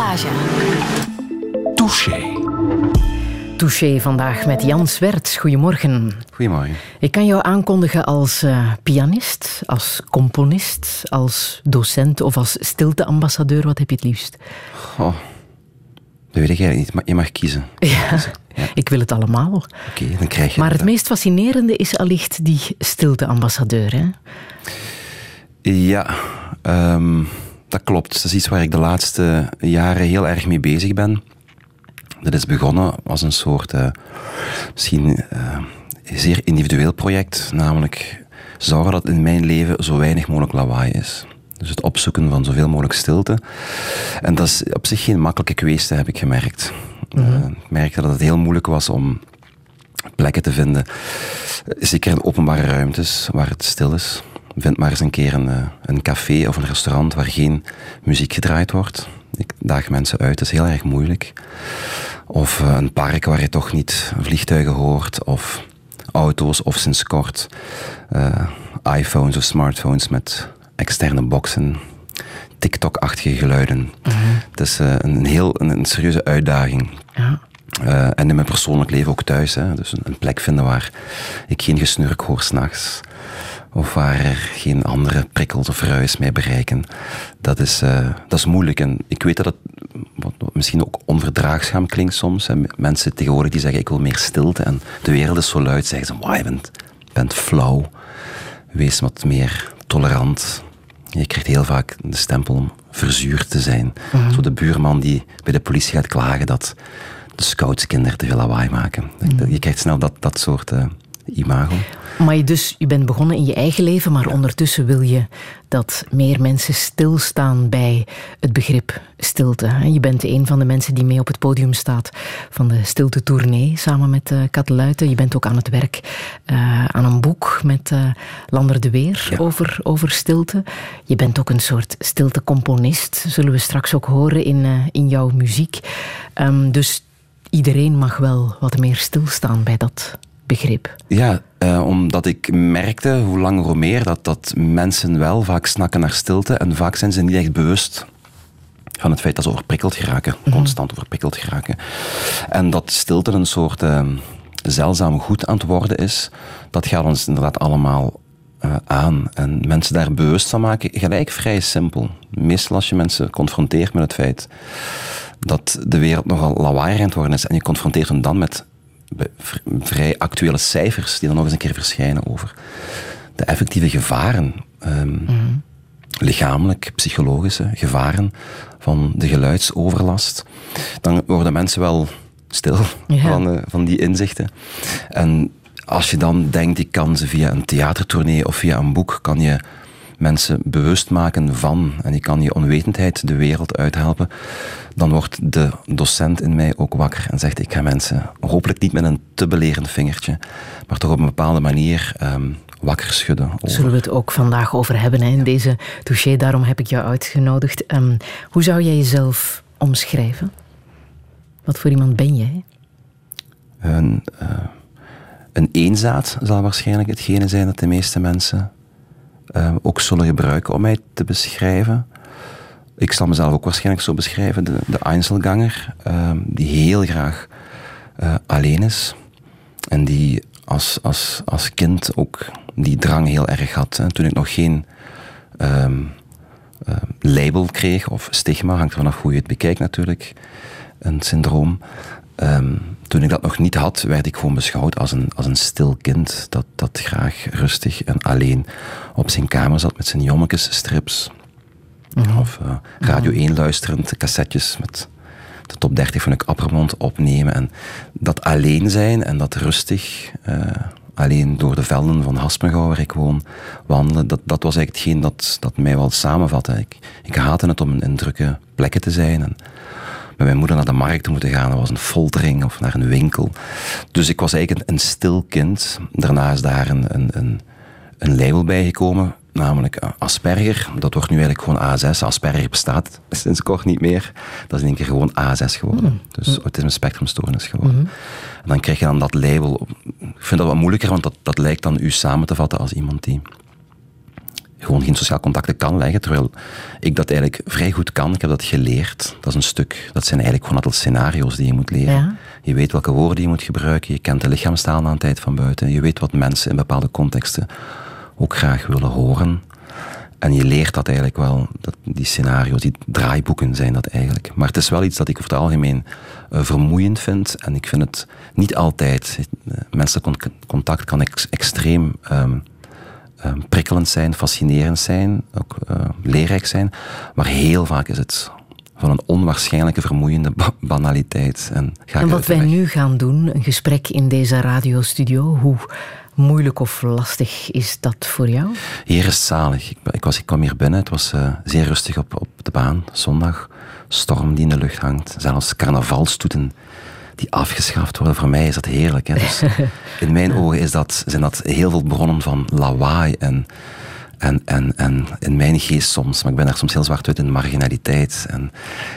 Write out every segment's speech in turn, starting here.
Passage. Touché. Touché vandaag met Jan Swerts. Goedemorgen. Goedemorgen. Ik kan jou aankondigen als uh, pianist, als componist, als docent of als stilteambassadeur. Wat heb je het liefst? Oh, dat weet ik eigenlijk niet, maar je mag kiezen. Ja, ja. ik wil het allemaal. Oké, dan krijg je Maar het dat. meest fascinerende is allicht die stilteambassadeur. Hè? Ja, um, dat klopt. Dat is iets waar ik de laatste jaren heel erg mee bezig ben. Dat is begonnen als een soort, uh, misschien uh, zeer individueel project. Namelijk zorgen dat in mijn leven zo weinig mogelijk lawaai is. Dus het opzoeken van zoveel mogelijk stilte. En dat is op zich geen makkelijke kwestie, heb ik gemerkt. Mm -hmm. uh, ik merkte dat het heel moeilijk was om plekken te vinden. Zeker in openbare ruimtes waar het stil is. Vind maar eens een keer een, een café of een restaurant waar geen muziek gedraaid wordt. Ik daag mensen uit, dat is heel erg moeilijk. Of uh, een park waar je toch niet vliegtuigen hoort, of auto's, of sinds kort uh, iPhones of smartphones met externe boxen, TikTok-achtige geluiden. -hmm. Het is uh, een, heel een, een serieuze uitdaging. Ja. Uh, en in mijn persoonlijk leven ook thuis. Hè. Dus een, een plek vinden waar ik geen gesnurk hoor s'nachts. Of waar er geen andere prikkels of ruis mee bereiken. Dat is, uh, dat is moeilijk. En ik weet dat het wat, misschien ook onverdraagzaam klinkt soms. Mensen tegenwoordig die zeggen ik wil meer stilte. En de wereld is zo luid. Zeggen ze, je bent, bent flauw. Wees wat meer tolerant. Je krijgt heel vaak de stempel om verzuurd te zijn. Mm -hmm. Zo de buurman die bij de politie gaat klagen dat de scoutskinderen te veel lawaai maken. Mm. Je krijgt snel dat, dat soort uh, imago. Maar je, dus, je bent begonnen in je eigen leven, maar ja. ondertussen wil je dat meer mensen stilstaan bij het begrip stilte. Je bent een van de mensen die mee op het podium staat van de Stilte Tournee samen met uh, Kat Luiten. Je bent ook aan het werk uh, aan een boek met uh, Lander de Weer ja. over, over stilte. Je bent ook een soort stiltecomponist, zullen we straks ook horen in, in jouw muziek. Um, dus iedereen mag wel wat meer stilstaan bij dat begrip. Ja, uh, omdat ik merkte, hoe langer hoe meer, dat, dat mensen wel vaak snakken naar stilte en vaak zijn ze niet echt bewust van het feit dat ze overprikkeld geraken, mm -hmm. constant overprikkeld geraken. En dat stilte een soort uh, zeldzaam goed aan het worden is, dat gaat ons inderdaad allemaal uh, aan. En mensen daar bewust van maken, gelijk vrij simpel. Meestal als je mensen confronteert met het feit dat de wereld nogal lawaai aan het worden is en je confronteert hen dan met vrij actuele cijfers die dan nog eens een keer verschijnen over de effectieve gevaren, um, mm -hmm. lichamelijk, psychologische gevaren van de geluidsoverlast, dan worden mensen wel stil ja. van, uh, van die inzichten. En als je dan denkt, ik kan ze via een theatertournee of via een boek, kan je mensen bewust maken van en je kan je onwetendheid de wereld uithelpen, dan wordt de docent in mij ook wakker en zegt ik ga mensen hopelijk niet met een te belerend vingertje, maar toch op een bepaalde manier um, wakker schudden. Over. Zullen we het ook vandaag over hebben hè, in deze touché, daarom heb ik jou uitgenodigd. Um, hoe zou jij jezelf omschrijven? Wat voor iemand ben jij? Een, uh, een eenzaad zal waarschijnlijk hetgene zijn dat de meeste mensen uh, ook zullen gebruiken om mij te beschrijven. Ik zal mezelf ook waarschijnlijk zo beschrijven, de, de Einzelganger, uh, die heel graag uh, alleen is. En die als, als, als kind ook die drang heel erg had. Hè. Toen ik nog geen um, label kreeg, of stigma, hangt er vanaf hoe je het bekijkt natuurlijk, een syndroom. Um, toen ik dat nog niet had, werd ik gewoon beschouwd als een, als een stil kind dat, dat graag rustig en alleen op zijn kamer zat met zijn jommekesstrips. Mm -hmm. Of uh, Radio 1 luisterend, cassettes met de top 30 van ik Appermond opnemen. En dat alleen zijn en dat rustig, uh, alleen door de velden van Haspengouw waar ik woon, wandelen, dat, dat was eigenlijk hetgeen dat, dat mij wel samenvatte. Ik, ik haatte het om in drukke plekken te zijn en met mijn moeder naar de markt te moeten gaan. Dat was een foltering of naar een winkel. Dus ik was eigenlijk een, een stil kind. Daarna is daar een, een, een, een label bijgekomen, namelijk Asperger. Dat wordt nu eigenlijk gewoon A6. Asperger bestaat sinds kort niet meer. Dat is in één keer gewoon A6 geworden. Mm. Dus autisme spectrumstoornis geworden. Mm. En dan krijg je dan dat label. Ik vind dat wat moeilijker, want dat, dat lijkt dan u samen te vatten als iemand die gewoon geen sociaal contacten kan leggen, terwijl ik dat eigenlijk vrij goed kan. Ik heb dat geleerd. Dat is een stuk, dat zijn eigenlijk gewoon aantal scenario's die je moet leren. Ja. Je weet welke woorden je moet gebruiken, je kent de lichaamstaal aan tijd van buiten, je weet wat mensen in bepaalde contexten ook graag willen horen. En je leert dat eigenlijk wel, dat die scenario's, die draaiboeken zijn dat eigenlijk. Maar het is wel iets dat ik over het algemeen uh, vermoeiend vind. En ik vind het niet altijd. Uh, menselijk contact kan ex extreem um, um, prikkelend zijn, fascinerend zijn, ook uh, leerrijk zijn. Maar heel vaak is het van een onwaarschijnlijke vermoeiende ba banaliteit. En, ga en wat wij nu gaan doen, een gesprek in deze radiostudio, hoe moeilijk of lastig is dat voor jou? Hier is het zalig. Ik, ik, was, ik kwam hier binnen, het was uh, zeer rustig op, op de baan, zondag. Storm die in de lucht hangt, zelfs carnavalstoeten die afgeschaft worden. Voor mij is dat heerlijk. Hè? Dus in mijn ogen is dat, zijn dat heel veel bronnen van lawaai en en, en, en in mijn geest soms, maar ik ben daar soms heel zwart-wit in marginaliteit en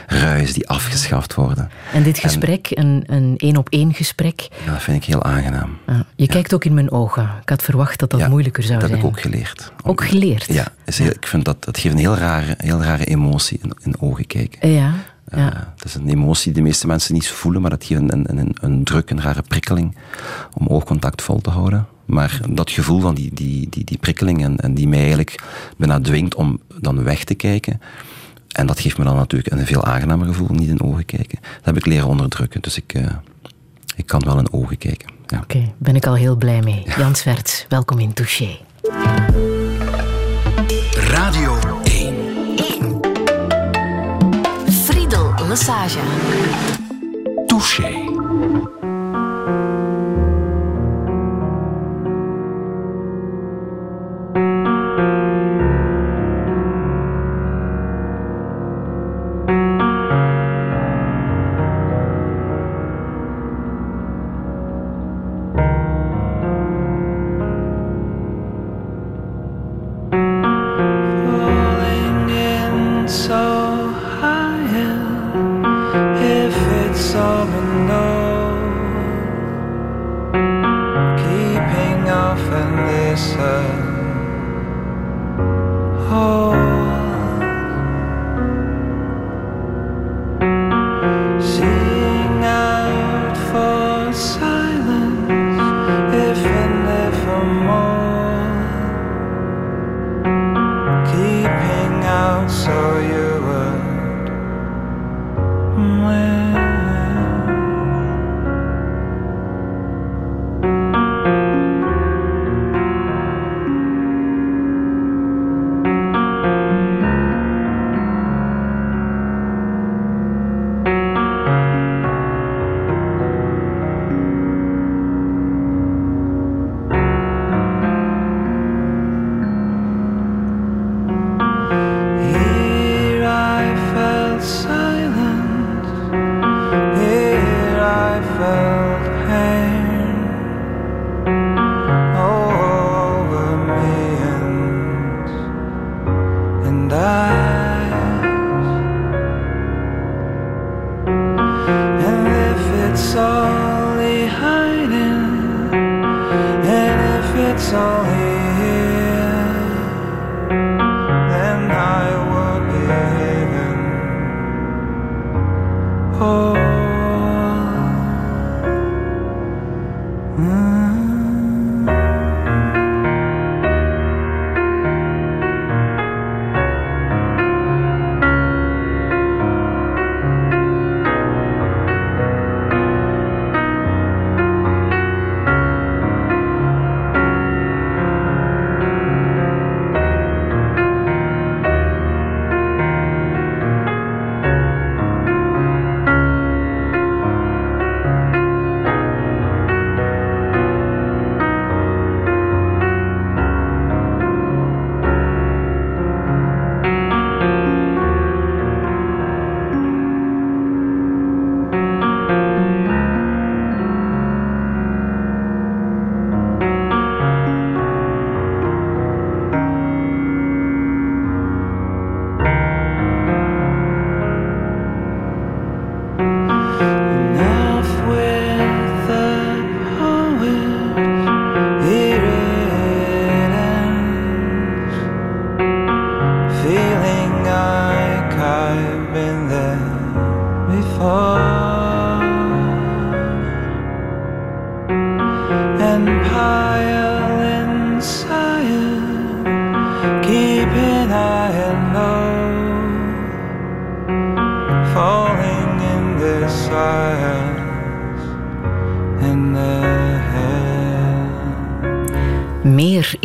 ruis die afgeschaft worden. En dit gesprek, en, een, een één-op-één gesprek? Ja, dat vind ik heel aangenaam. Ah, je ja. kijkt ook in mijn ogen. Ik had verwacht dat dat ja, moeilijker zou dat zijn. Dat heb ik ook geleerd. Ook geleerd? Ja, heel, ik vind dat, dat geeft een heel rare, heel rare emotie in, in ogen kijken. Ja. Ja. Uh, dat is een emotie die de meeste mensen niet voelen, maar dat geeft een, een, een, een druk, een rare prikkeling om oogcontact vol te houden. Maar dat gevoel van die, die, die, die prikkeling en, en die mij eigenlijk bijna dwingt om dan weg te kijken. En dat geeft me dan natuurlijk een veel aangenamer gevoel, niet in ogen kijken. Dat heb ik leren onderdrukken, dus ik, uh, ik kan wel in ogen kijken. Ja. Oké, okay, ben ik al heel blij mee. Ja. Jan Swerts, welkom in Touché. Radio Friedel Lassage.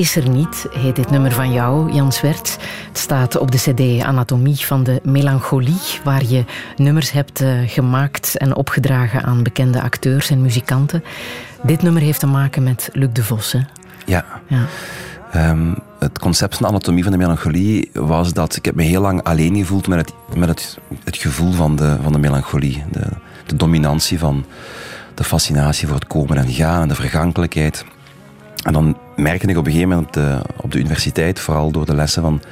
Is er niet, heet dit nummer van jou, Jan Swerts. Het staat op de cd Anatomie van de Melancholie, waar je nummers hebt uh, gemaakt en opgedragen aan bekende acteurs en muzikanten. Dit nummer heeft te maken met Luc de Vos, hè? Ja. ja. Um, het concept van anatomie van de melancholie was dat ik heb me heel lang alleen gevoeld met het, met het, het gevoel van de, van de melancholie. De, de dominantie van de fascinatie voor het komen en gaan en de vergankelijkheid. En dan merkte ik op een gegeven moment op de, op de universiteit, vooral door de lessen van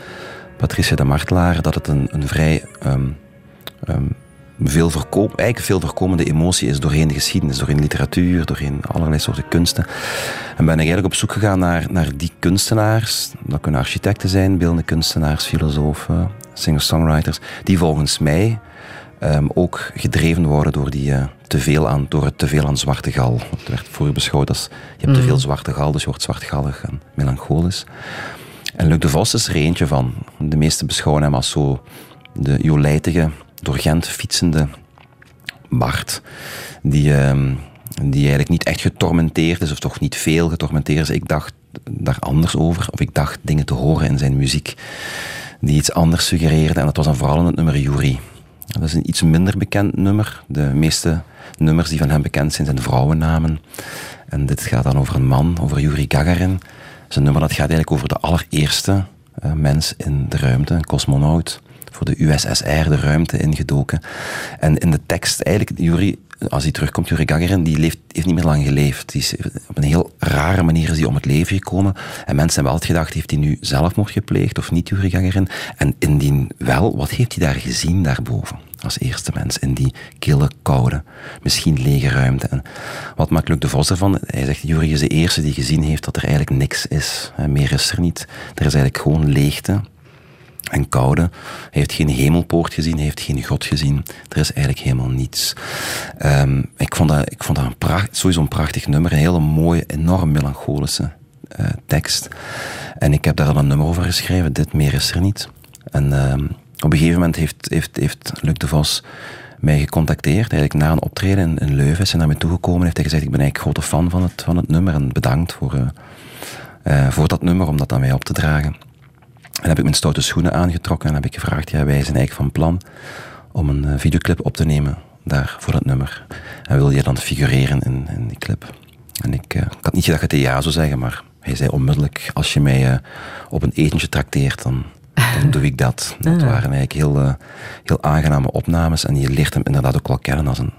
Patricia de Martelaar, dat het een, een vrij um, um, veel voorkom, eigenlijk veel voorkomende emotie is doorheen de geschiedenis, doorheen literatuur, doorheen allerlei soorten kunsten. En ben ik eigenlijk op zoek gegaan naar, naar die kunstenaars, dat kunnen architecten zijn, beeldende kunstenaars, filosofen, singer-songwriters, die volgens mij um, ook gedreven worden door, die, uh, te veel aan, door het teveel aan zwarte gal. Het werd vroeger beschouwd als je hebt te veel mhm. zwarte gal, dus je wordt zwartgallig en melancholisch. En Luc de Vos is er eentje van. De meesten beschouwen hem als zo de jolijtige, door Gent fietsende Bart, die, uh, die eigenlijk niet echt getormenteerd is, of toch niet veel getormenteerd is. Ik dacht daar anders over, of ik dacht dingen te horen in zijn muziek die iets anders suggereerden. En dat was dan vooral in het nummer Yuri. Dat is een iets minder bekend nummer. De meeste nummers die van hem bekend zijn, zijn vrouwennamen. En dit gaat dan over een man, over Yuri Gagarin. Een nummer dat gaat eigenlijk over de allereerste uh, mens in de ruimte, een cosmonaut. Voor de USSR de ruimte ingedoken. En in de tekst, eigenlijk, Yuri, als hij terugkomt, Yuri Gagarin, die heeft niet meer lang geleefd. Die is, op een heel rare manier is hij om het leven gekomen. En mensen hebben altijd gedacht, heeft hij nu zelfmoord gepleegd of niet, Yuri Gagarin? En indien wel, wat heeft hij daar gezien daarboven? Als eerste mens in die kille, koude, misschien lege ruimte. En wat maakt Luc de Vos ervan? Hij zegt, Yuri is de eerste die gezien heeft dat er eigenlijk niks is. Meer is er niet. Er is eigenlijk gewoon leegte, en koude. Hij heeft geen hemelpoort gezien, hij heeft geen God gezien. Er is eigenlijk helemaal niets. Um, ik, vond dat, ik vond dat een pracht, sowieso een prachtig nummer, een hele mooie, enorm melancholische uh, tekst. En ik heb daar al een nummer over geschreven, Dit meer is er niet. En um, op een gegeven moment heeft, heeft, heeft Luc de Vos mij gecontacteerd. Eigenlijk na een optreden in, in Leuven is hij naar me toegekomen. Heeft hij gezegd, ik ben eigenlijk grote fan van het, van het nummer en bedankt voor, uh, uh, voor dat nummer om dat aan mij op te dragen. En heb ik mijn stoute schoenen aangetrokken en heb ik gevraagd, ja, wij zijn eigenlijk van plan om een uh, videoclip op te nemen daar voor dat nummer. En wil je dan figureren in, in die clip? En ik, had niet gedacht dat hij ja zou zeggen, maar hij zei onmiddellijk, als je mij op een etentje trakteert, dan, dan doe ik dat. Dat waren eigenlijk heel, heel aangename opnames en je leert hem inderdaad ook wel kennen als een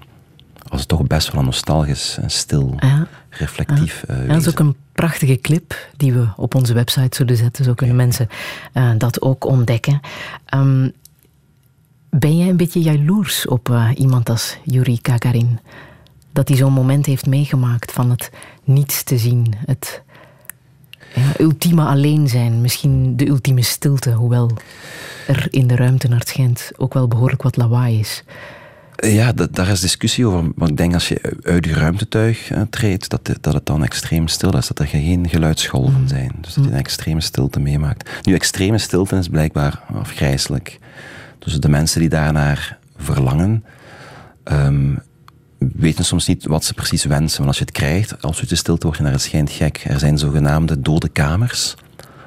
als toch best wel een nostalgisch en stil, reflectief ja. dat is ook een prachtige clip die we op onze website zullen zetten. Zo kunnen mensen uh, dat ook ontdekken. Um, ben jij een beetje jaloers op iemand als Yuri Gagarin? Dat hij zo'n moment heeft meegemaakt van het niets te zien, het ja, ultieme alleen zijn, misschien de ultieme stilte, hoewel er in de ruimte naar het schijnt ook wel behoorlijk wat lawaai is. Ja, daar is discussie over. Maar ik denk als je uit je ruimtetuig uh, treedt, dat, dat het dan extreem stil is. Dat er geen geluidsgolven mm. zijn. Dus dat je een extreme stilte meemaakt. Nu, extreme stilte is blijkbaar afgrijzelijk. Dus de mensen die daarnaar verlangen, um, weten soms niet wat ze precies wensen. Want als je het krijgt, absolute stilte, word je naar het schijnt gek. Er zijn zogenaamde dode kamers.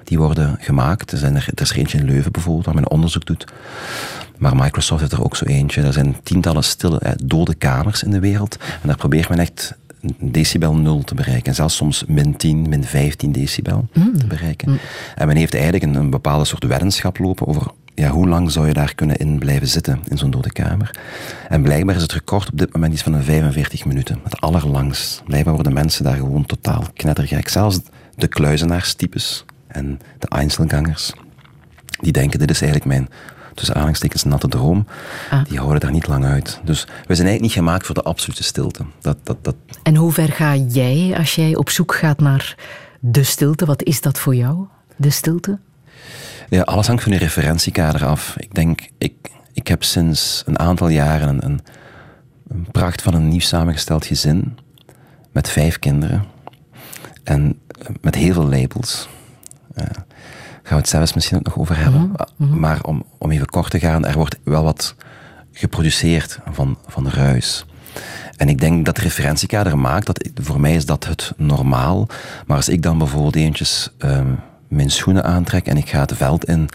Die worden gemaakt. Er, zijn er, er is eentje in Leuven bijvoorbeeld, waar men onderzoek doet. Maar Microsoft heeft er ook zo eentje. Er zijn tientallen stille, dode kamers in de wereld. En daar probeert men echt decibel 0 te bereiken. En zelfs soms min 10, min 15 decibel mm. te bereiken. Mm. En men heeft eigenlijk een, een, bepaalde soort weddenschap lopen over ja, hoe lang zou je daar kunnen in blijven zitten in zo'n dode kamer. En blijkbaar is het record op dit moment iets van een 45 minuten. Het allerlangst. Blijkbaar worden mensen daar gewoon totaal knettergek. Zelfs de kluizenaarstypes en de Einzelgangers, die denken dit is eigenlijk mijn tussen aanhalingstekens natte droom, ah. die houden daar niet lang uit. Dus we zijn eigenlijk niet gemaakt voor de absolute stilte. Dat, dat, dat... En hoe ver ga jij als jij op zoek gaat naar de stilte? Wat is dat voor jou, de stilte? Ja, alles hangt van je referentiekader af. Ik denk, ik, ik heb sinds een aantal jaren een, een, een pracht van een nieuw samengesteld gezin met vijf kinderen en met heel veel labels. Uh, gaan we het zelfs misschien ook nog over hebben. Mhm, mhm. Maar om, om even kort te gaan, er wordt wel wat geproduceerd van, van ruis. en ik denk dat de referentiekader maakt, dat, voor mij is dat het normaal. Maar als ik dan bijvoorbeeld eventjes um, mijn schoenen aantrek en ik ga het veld in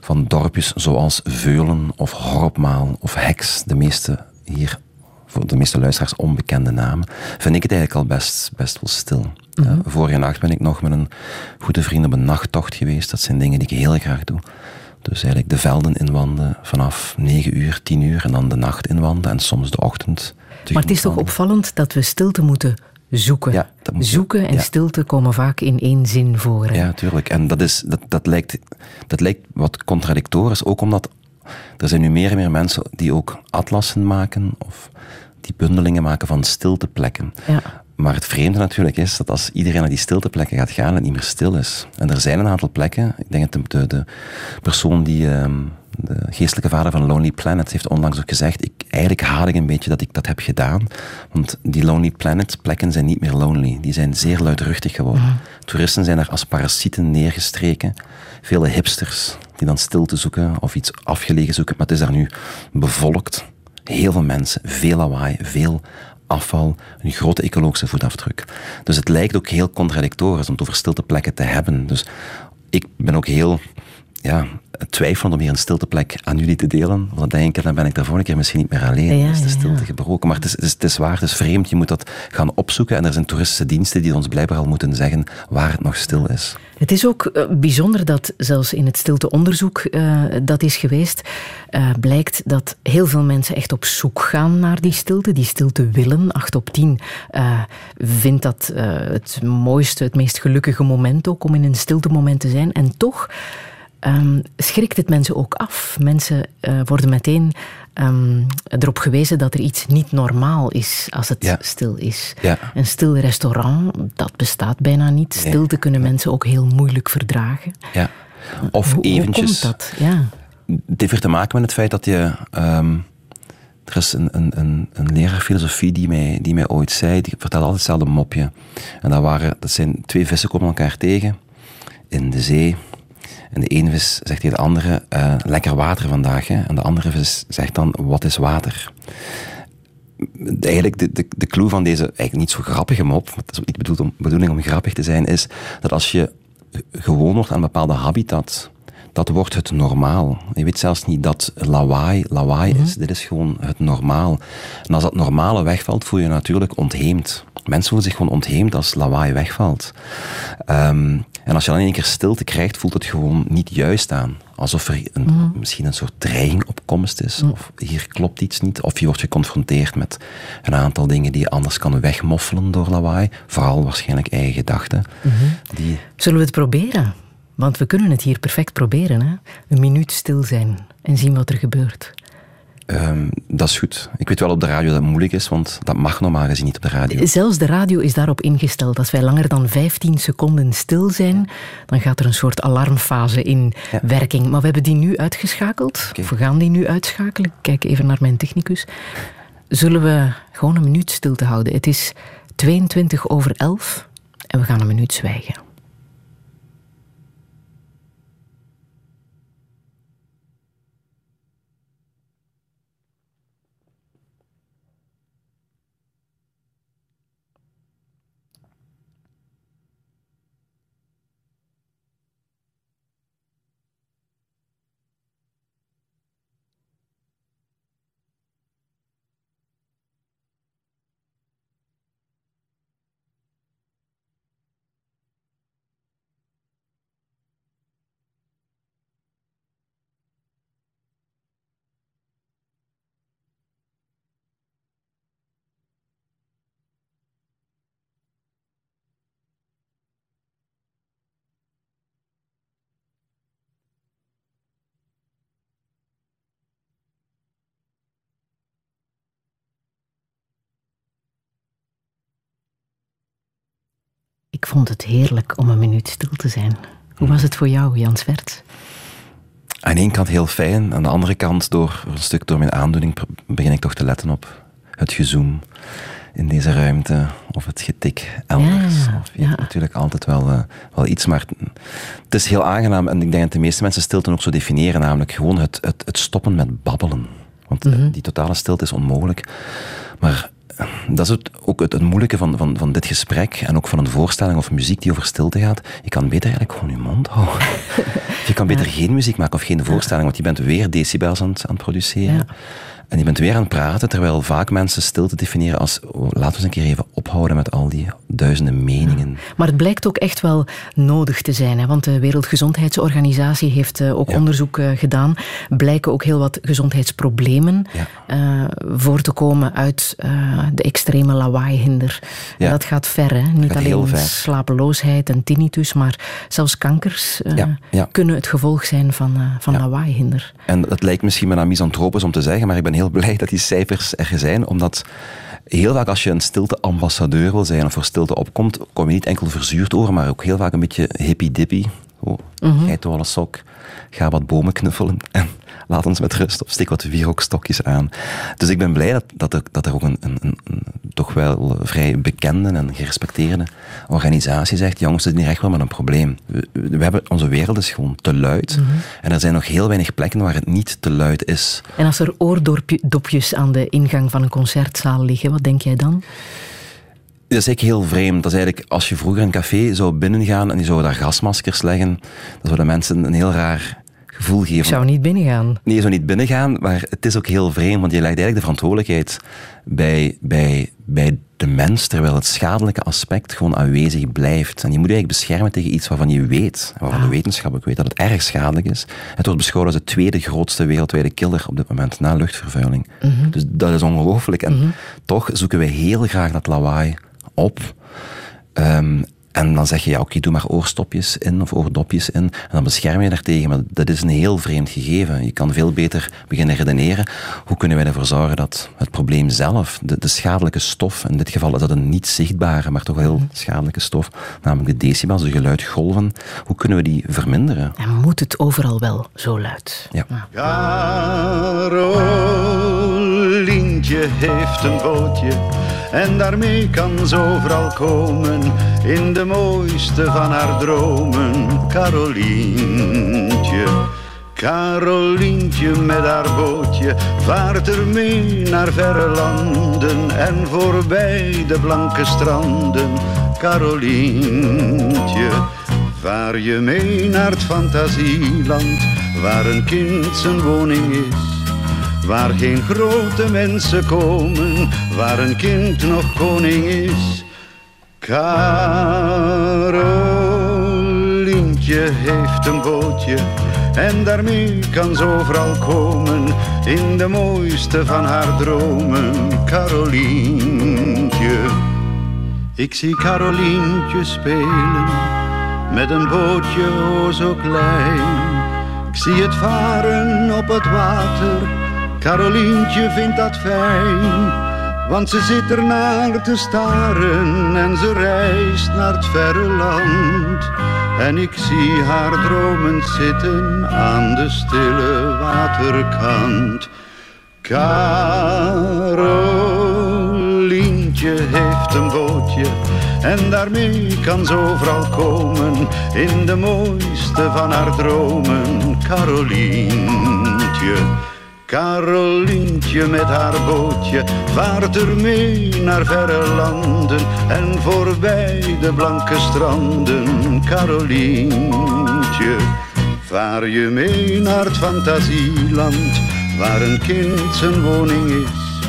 van dorpjes zoals Veulen of Horpmaal of Heks, de meeste hier, voor de meeste luisteraars onbekende namen, vind ik het eigenlijk al best, best wel stil. Mm vorige nacht ben ik nog met een goede vriend op een nachttocht geweest. Dat zijn dingen die ik heel graag doe. Dus eigenlijk de velden inwanden vanaf 9 uur, 10 uur en dan de nacht inwanden en soms de ochtend. Maar het is toch opvallend dat we stilte moeten zoeken. Ja, zoeken en stilte komen vaak in één zin voor. Ja, tuurlijk. En dat, is, dat, dat, lijkt, dat lijkt wat contradictorisch, ook omdat er zijn nu meer en meer mensen die ook atlassen maken of die bundelingen maken van stilteplekken. Ja. Maar het vreemde natuurlijk is dat als iedereen naar die stilteplekken gaat gaan, het niet meer stil is. En er zijn een aantal plekken. Ik denk dat de, de persoon die, ehm, de geestelijke vader van Lonely Planet, heeft onlangs ook gezegd: ik, eigenlijk haat ik een beetje dat ik dat heb gedaan. Want die Lonely Planet plekken zijn niet meer lonely. Die zijn zeer luidruchtig geworden. Mhm. Toeristen zijn er als parasieten neergestreken. Vele hipsters die dan stilte zoeken of iets afgelegen zoeken. Maar het is daar nu bevolkt. Heel veel mensen, veel lawaai, veel afval, een grote ecologische voetafdruk. Dus het lijkt ook heel contradictorisch om het over stilte plekken te hebben. Dus ik ben ook heel ja, twijfelend om hier een stilteplek aan jullie te delen. Want dan denk ik, dan ben ik daar volgende keer misschien niet meer alleen. Ja, is de stilte gebroken. Maar het is, het, is, het is waar, het is vreemd. Je moet dat gaan opzoeken. En er zijn toeristische diensten die ons blijkbaar al moeten zeggen waar het nog stil is. Het is ook eh, bijzonder dat zelfs in het stilteonderzoek uh, dat is geweest, uh, blijkt dat heel veel mensen echt op zoek gaan naar die stilte, die stilte willen. 8 op 10 vindt dat het mooiste, het meest gelukkige moment ook om in een stilte moment te zijn. En toch um, schrikt het mensen ook af. Mensen uh, worden meteen um, erop gewezen dat er iets niet normaal is als het stil is. Ja. Een stil restaurant, dat bestaat bijna niet. Stilte kunnen mensen ook heel moeilijk verdragen. Ja. Of hoe, eventjes... Hoe komt dat? Ja. Het heeft te maken met het feit dat je... Um, er is een, een, een, een leraar filosofie die mij, die mij ooit zei, die vertelde altijd hetzelfde mopje. En dat, waren, dat zijn twee vissen komen elkaar tegen in de zee. En de ene vis zegt tegen de andere, uh, lekker water vandaag. Hè? En de andere vis zegt dan, wat is water? Eigenlijk de, de, de clue van deze, eigenlijk niet zo grappige mop, het is ook niet bedoeld om, bedoeling om grappig te zijn, is dat als je gewoon wordt aan een bepaalde habitat, dat wordt het normaal. Je weet zelfs niet dat lawaai lawaai is. Mhm. Dit is gewoon het normaal. En als dat normale wegvalt, voel je je natuurlijk ontheemd. Mensen voelen zich gewoon ontheemd als lawaai wegvalt. Um, en als je dan in één keer stilte krijgt, voelt het gewoon niet juist aan. Alsof er een, mhm. misschien een soort dreiging op komst is. Mhm. Of hier klopt iets niet. Of je wordt geconfronteerd met een aantal dingen die je anders kan wegmoffelen door lawaai. Vooral waarschijnlijk eigen gedachten. Mhm. die... Zullen we het proberen? Want we kunnen het hier perfect proberen. Hè? Een minuut stil zijn en zien wat er gebeurt. Um, dat is goed. Ik weet wel op de radio dat het moeilijk is, want dat mag normaal gezien niet op de radio. Zelfs de radio is daarop ingesteld. Als wij langer dan 15 seconden stil zijn, dan gaat er een soort alarmfase in werking. Maar we hebben die nu uitgeschakeld. Of we gaan die nu uitschakelen. kijk even naar mijn technicus. Zullen we gewoon een minuut stilte houden? Het is 22 over 11 en we gaan een minuut zwijgen. Vond het heerlijk om een minuut stil te zijn. Hoe was het voor jou, Jan Swerts? Aan één kant heel fijn, aan de andere kant, door een stuk door mijn aandoening, begin ik toch te letten op het gezoem in deze ruimte of het getik elders. Ja, of, ja. Natuurlijk altijd wel, uh, wel iets, maar het is heel aangenaam en ik denk dat de meeste mensen stilte ook zo definiëren, namelijk gewoon het, het, het stoppen met babbelen. Want mm die totale stilte is onmogelijk. Maar dat is het, ook het, het moeilijke van, van, van dit gesprek en ook van een voorstelling of muziek die over stilte gaat. Je kan beter eigenlijk gewoon je mond houden. je kan beter geen muziek maken of geen voorstelling, want je bent weer decibels aan het, aan het produceren. Ja. En je bent weer aan het praten, terwijl vaak mensen stilte definiëren als oh, laten we eens een keer even ophouden met al die duizenden meningen. Maar het blijkt ook echt wel nodig te zijn, hè? want de Wereldgezondheidsorganisatie heeft uh, ook Ja. onderzoek uh, gedaan. Blijken ook heel wat gezondheidsproblemen Ja. uh, voor te komen uit de extreme lawaaihinder. Ja. En dat gaat ver, hè? niet Gaat alleen slapeloosheid en tinnitus, maar zelfs kankers kunnen het gevolg zijn van, van Ja. lawaaihinder. En dat lijkt misschien bijna misantropisch om te zeggen, maar ik ben heel blij dat die cijfers er zijn, omdat heel vaak als je een stilte-ambassadeur wil zijn of voor stilte opkomt, kom je niet enkel verzuurd over, maar ook heel vaak een beetje hippie-dippy. Oh, geitenwolle sok, ga wat bomen knuffelen en laat ons met rust of steek wat wierookstokjes aan. Dus ik ben blij dat, dat, er, dat er ook een, een, een, toch wel vrij bekende en gerespecteerde organisatie zegt, jongens, we zitten hier echt wel met een probleem. We, we hebben, onze wereld is gewoon te luid en er zijn nog heel weinig plekken waar het niet te luid is. En als er oordopjes aan de ingang van een concertzaal liggen, wat denk jij dan? Dat is eigenlijk heel vreemd. Dat is eigenlijk, als je vroeger een café zou binnengaan en die zouden daar gasmaskers leggen, dan zouden mensen een heel raar gevoel geven. Ik zou niet binnengaan. Nee, je zou niet binnengaan, maar het is ook heel vreemd, want je legt eigenlijk de verantwoordelijkheid bij, bij, bij de mens, terwijl het schadelijke aspect gewoon aanwezig blijft. En je moet eigenlijk beschermen tegen iets waarvan je weet, waarvan de wetenschap ook weet dat het erg schadelijk is. Het wordt beschouwd als de tweede grootste wereldwijde killer op dit moment, na luchtvervuiling. Dus dat is ongelooflijk. En toch zoeken wij heel graag dat lawaai op. Um, en dan zeg je, ja, oké, okay, doe maar oorstopjes in of oordopjes in. En dan bescherm je daartegen. Maar dat is een heel vreemd gegeven. Je kan veel beter beginnen redeneren. Hoe kunnen wij ervoor zorgen dat het probleem zelf, de, de schadelijke stof, in dit geval is dat een niet zichtbare, maar toch heel schadelijke stof, namelijk de decibels, de geluidgolven, hoe kunnen we die verminderen? En moet het overal wel zo luid? Ja. Carolientje heeft een bootje en daarmee kan ze overal komen in de mooiste van haar dromen. Carolientje, Carolientje met haar bootje vaart er mee naar verre landen en voorbij de blanke stranden. Carolientje, vaar je mee naar het fantasieland waar een kind zijn woning is. Waar geen grote mensen komen, waar een kind nog koning is. Carolientje heeft een bootje en daarmee kan ze overal komen in de mooiste van haar dromen. Carolientje, ik zie Carolientje spelen met een bootje zo klein. Ik zie het varen op het water, Carolientje vindt dat fijn. Want ze zit er naar te staren en ze reist naar het verre land. En ik zie haar dromend zitten aan de stille waterkant. Carolientje heeft een bootje en daarmee kan ze overal komen in de mooiste van haar dromen. Carolientje. Carolientje met haar bootje vaart er mee naar verre landen en voorbij de blanke stranden. Carolientje, vaar je mee naar het fantasieland waar een kind zijn woning is.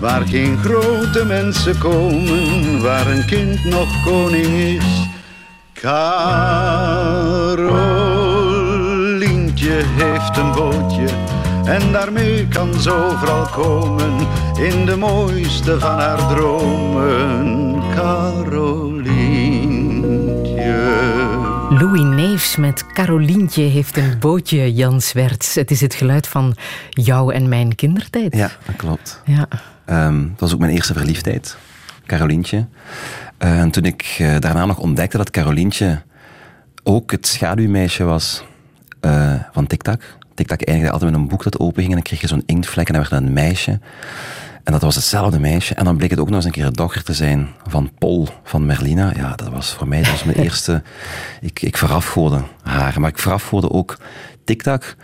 Waar geen grote mensen komen, waar een kind nog koning is. Carolientje heeft een bootje en daarmee kan ze overal komen in de mooiste van haar dromen. Carolientje. Louis Neefs met Carolientje heeft een bootje, Jan Zwerts. Het is het geluid van jou en mijn kindertijd. Ja, dat klopt. Ja. Um, dat was ook mijn eerste verliefdheid, Carolientje. Uh, en toen ik uh, daarna nog ontdekte dat Carolientje ook het schaduwmeisje was uh, van TikTok. TikTok eindigde altijd met een boek dat openging en dan kreeg je zo'n inktvlek en dan werd een meisje. En dat was hetzelfde meisje. En dan bleek het ook nog eens een keer de dochter te zijn van Pol, van Merlina. Ja, dat was voor mij dat was mijn eerste... Ik, ik verafgoorde haar. Maar ik verafgoorde ook TikTok.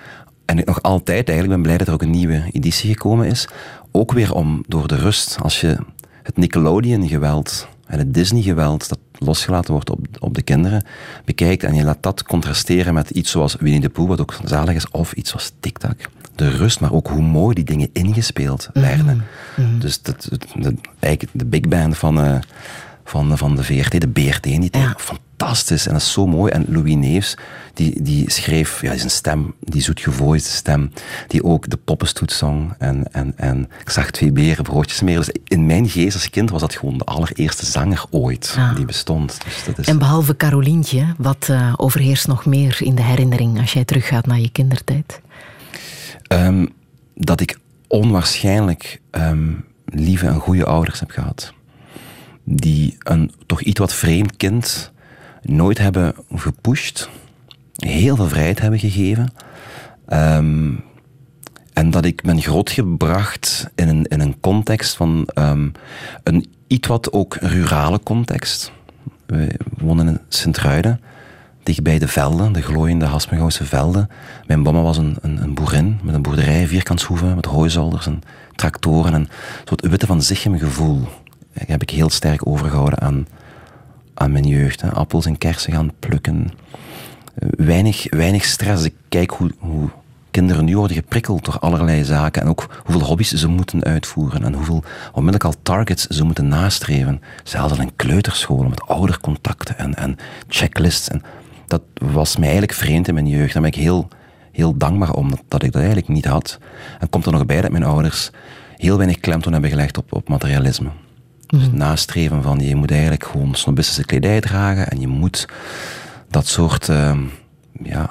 En ik nog altijd, eigenlijk ben blij dat er ook een nieuwe editie gekomen is. Ook weer om door de rust. Als je het Nickelodeon-geweld en het Disney-geweld dat losgelaten wordt op, op de kinderen, bekijkt en je laat dat contrasteren met iets zoals Winnie de Pooh, wat ook zalig is, of iets zoals TikTok. De rust, maar ook hoe mooi die dingen ingespeeld werden. Mhm. Dus dat, de, eigenlijk de big band van, uh, van, van de VRT, de BRT, die ja. Fantastisch en dat is zo mooi. En Louis Neefs, die, die schreef, ja, zijn stem, die zoetgevoelige stem, die ook de poppenstoet zong. En, en, en ik zag twee beren, broodjes meer. Dus in mijn geest als kind was dat gewoon de allereerste zanger ooit die bestond. Dus dat is... En behalve Carolientje, wat uh, overheerst nog meer in de herinnering als jij teruggaat naar je kindertijd? Um, dat ik onwaarschijnlijk um, lieve en goede ouders heb gehad. Die een toch iets wat vreemd kind nooit hebben gepusht, heel veel vrijheid hebben gegeven. Um, en dat ik ben grootgebracht in een, in een context van um, een iets wat ook rurale context. We wonen in Sint-Truiden, dichtbij de velden, de glooiende Hasmegouwse velden. Mijn mama was een, een, een, boerin met een boerderij, vierkantshoeven, met hooizolders en tractoren. En zo'n witte van Zichem gevoel heb ik heel sterk overgehouden aan, aan mijn jeugd. Appels en kersen gaan plukken. Weinig, weinig stress. Ik kijk hoe, hoe kinderen nu worden geprikkeld door allerlei zaken. En ook hoeveel hobby's ze moeten uitvoeren. En hoeveel onmiddellijk al targets ze moeten nastreven. Zelfs in kleuterscholen met oudercontacten en, en checklists. En dat was mij eigenlijk vreemd in mijn jeugd. Daar ben ik heel, heel dankbaar om dat, dat ik dat eigenlijk niet had. En komt er nog bij dat mijn ouders heel weinig klemtoon hebben gelegd op, op materialisme. Dus mhm. nastreven van je moet eigenlijk gewoon snobistische kledij dragen en je moet dat soort uh, ja,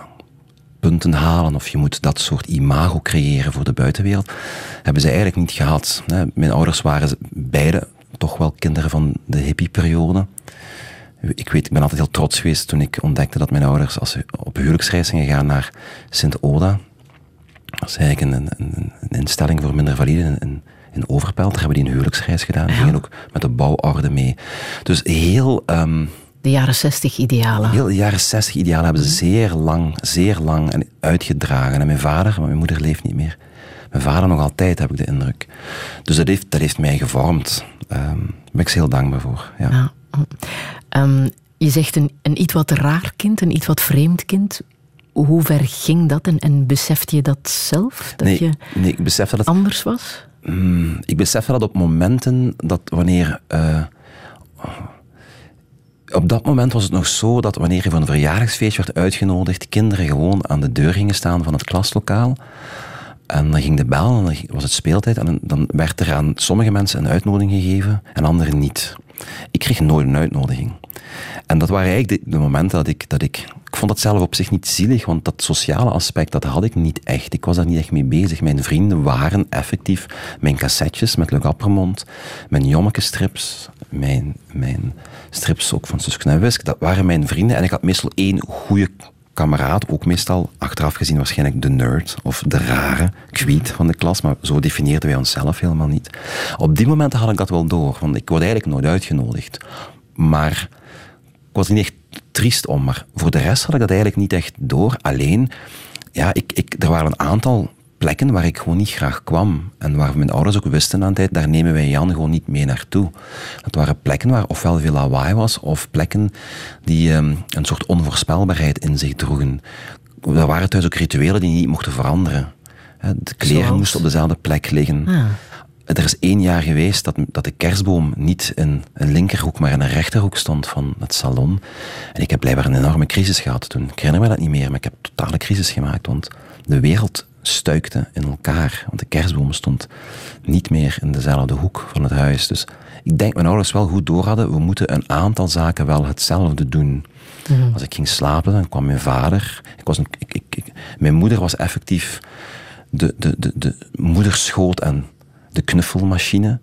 punten halen of je moet dat soort imago creëren voor de buitenwereld. Hebben ze eigenlijk niet gehad. Mijn ouders waren beide toch wel kinderen van de hippieperiode. Ik weet, ik ben altijd heel trots geweest toen ik ontdekte dat mijn ouders als ze op huwelijksreis gingen gaan naar Sint-Oda. Dat is eigenlijk een, een, een, instelling voor minder valide in, in Overpelt. Daar hebben die een huwelijksreis gedaan. Die gingen ook met de bouworde mee. Dus heel... Um, de jaren 60 idealen. Heel de jaren 60 idealen hebben ze zeer lang, zeer lang en uitgedragen. En mijn vader, maar mijn moeder leeft niet meer. Mijn vader nog altijd, heb ik de indruk. Dus dat heeft, dat heeft mij gevormd. Um, daar ben ik heel dankbaar voor. Ja. ja. Um, je zegt een, een iets wat raar kind, een iets wat vreemd kind. Hoe ver ging dat en, en besefte je dat zelf? Dat nee, je nee, ik besef dat het anders was? Mm, ik besef dat op momenten dat wanneer. Uh, op dat moment was het nog zo dat wanneer je voor een verjaardagsfeestje werd uitgenodigd, kinderen gewoon aan de deur gingen staan van het klaslokaal. En dan ging de bel en dan was het speeltijd. En dan werd er aan sommige mensen een uitnodiging gegeven en anderen niet. Ik kreeg nooit een uitnodiging. En dat waren eigenlijk de, momenten dat ik, dat ik... Ik vond dat zelf op zich niet zielig, want dat sociale aspect, dat had ik niet echt. Ik was daar niet echt mee bezig. Mijn vrienden waren effectief mijn cassettes met Le Gappermond, mijn Jommeke-strips, mijn, mijn strips ook van Suske en Wisk. Dat waren mijn vrienden. En ik had meestal één goede kameraad, ook meestal achteraf gezien waarschijnlijk de nerd of de rare kwiet van de klas, maar zo definieerden wij onszelf helemaal niet. Op die momenten had ik dat wel door, want ik word eigenlijk nooit uitgenodigd. Maar ik was niet echt triest om, maar voor de rest had ik dat eigenlijk niet echt door. Alleen, ja, ik, ik, er waren een aantal plekken waar ik gewoon niet graag kwam. En waar mijn ouders ook wisten aan de tijd, daar nemen wij Jan gewoon niet mee naartoe. Dat waren plekken waar ofwel veel lawaai was, of plekken die um, een soort onvoorspelbaarheid in zich droegen. Er waren thuis ook rituelen die niet mochten veranderen. De kleren moesten op dezelfde plek liggen. Ah. Er is één jaar geweest dat, dat de kerstboom niet in een linkerhoek, maar in een rechterhoek stond van het salon. En ik heb blijkbaar een enorme crisis gehad toen. Ik herinner me dat niet meer, maar ik heb een totale crisis gemaakt. Want de wereld stuikte in elkaar. Want de kerstboom stond niet meer in dezelfde hoek van het huis. Dus ik denk mijn ouders wel goed door hadden. We moeten een aantal zaken wel hetzelfde doen. Mhm. Als ik ging slapen, dan kwam mijn vader. Ik was een, ik, ik, mijn moeder was effectief de, de, de, de moederschoot en de knuffelmachine.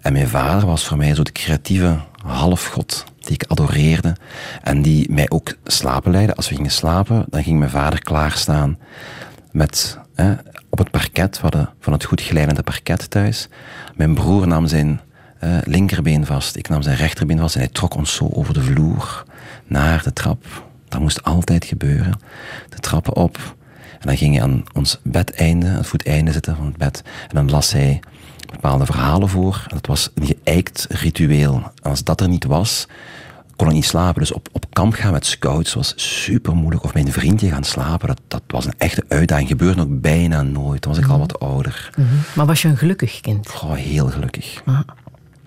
En mijn vader was voor mij zo de creatieve halfgod die ik adoreerde en die mij ook slapen leidde. Als we gingen slapen, dan ging mijn vader klaarstaan met, op het parket, we van het goed glijdende parket thuis. Mijn broer nam zijn linkerbeen vast, ik nam zijn rechterbeen vast en hij trok ons zo over de vloer naar de trap. Dat moest altijd gebeuren. De trappen op. En dan ging hij aan ons bedeinde, het voeteinde zitten van het bed. En dan las hij bepaalde verhalen voor. Dat was een geëikt ritueel. Als dat er niet was, kon ik niet slapen. Dus op, op kamp gaan met scouts was super moeilijk. Of met een vriendje gaan slapen, dat, dat was een echte uitdaging. Gebeurde ook bijna nooit. Toen was ik al wat ouder. Mhm. Maar was je een gelukkig kind? Oh, heel gelukkig. Ah.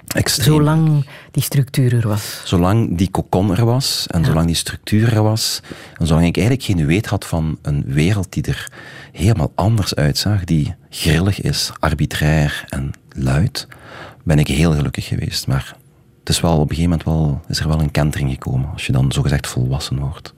Extreem. Zolang die structuur er was. Zolang die kokon er was en zolang die structuur er was en zolang ik eigenlijk geen weet had van een wereld die er helemaal anders uitzag, die grillig is, arbitrair en luid, ben ik heel gelukkig geweest. Maar het is wel op een gegeven moment wel, is er wel een kentering gekomen als je dan zogezegd volwassen wordt.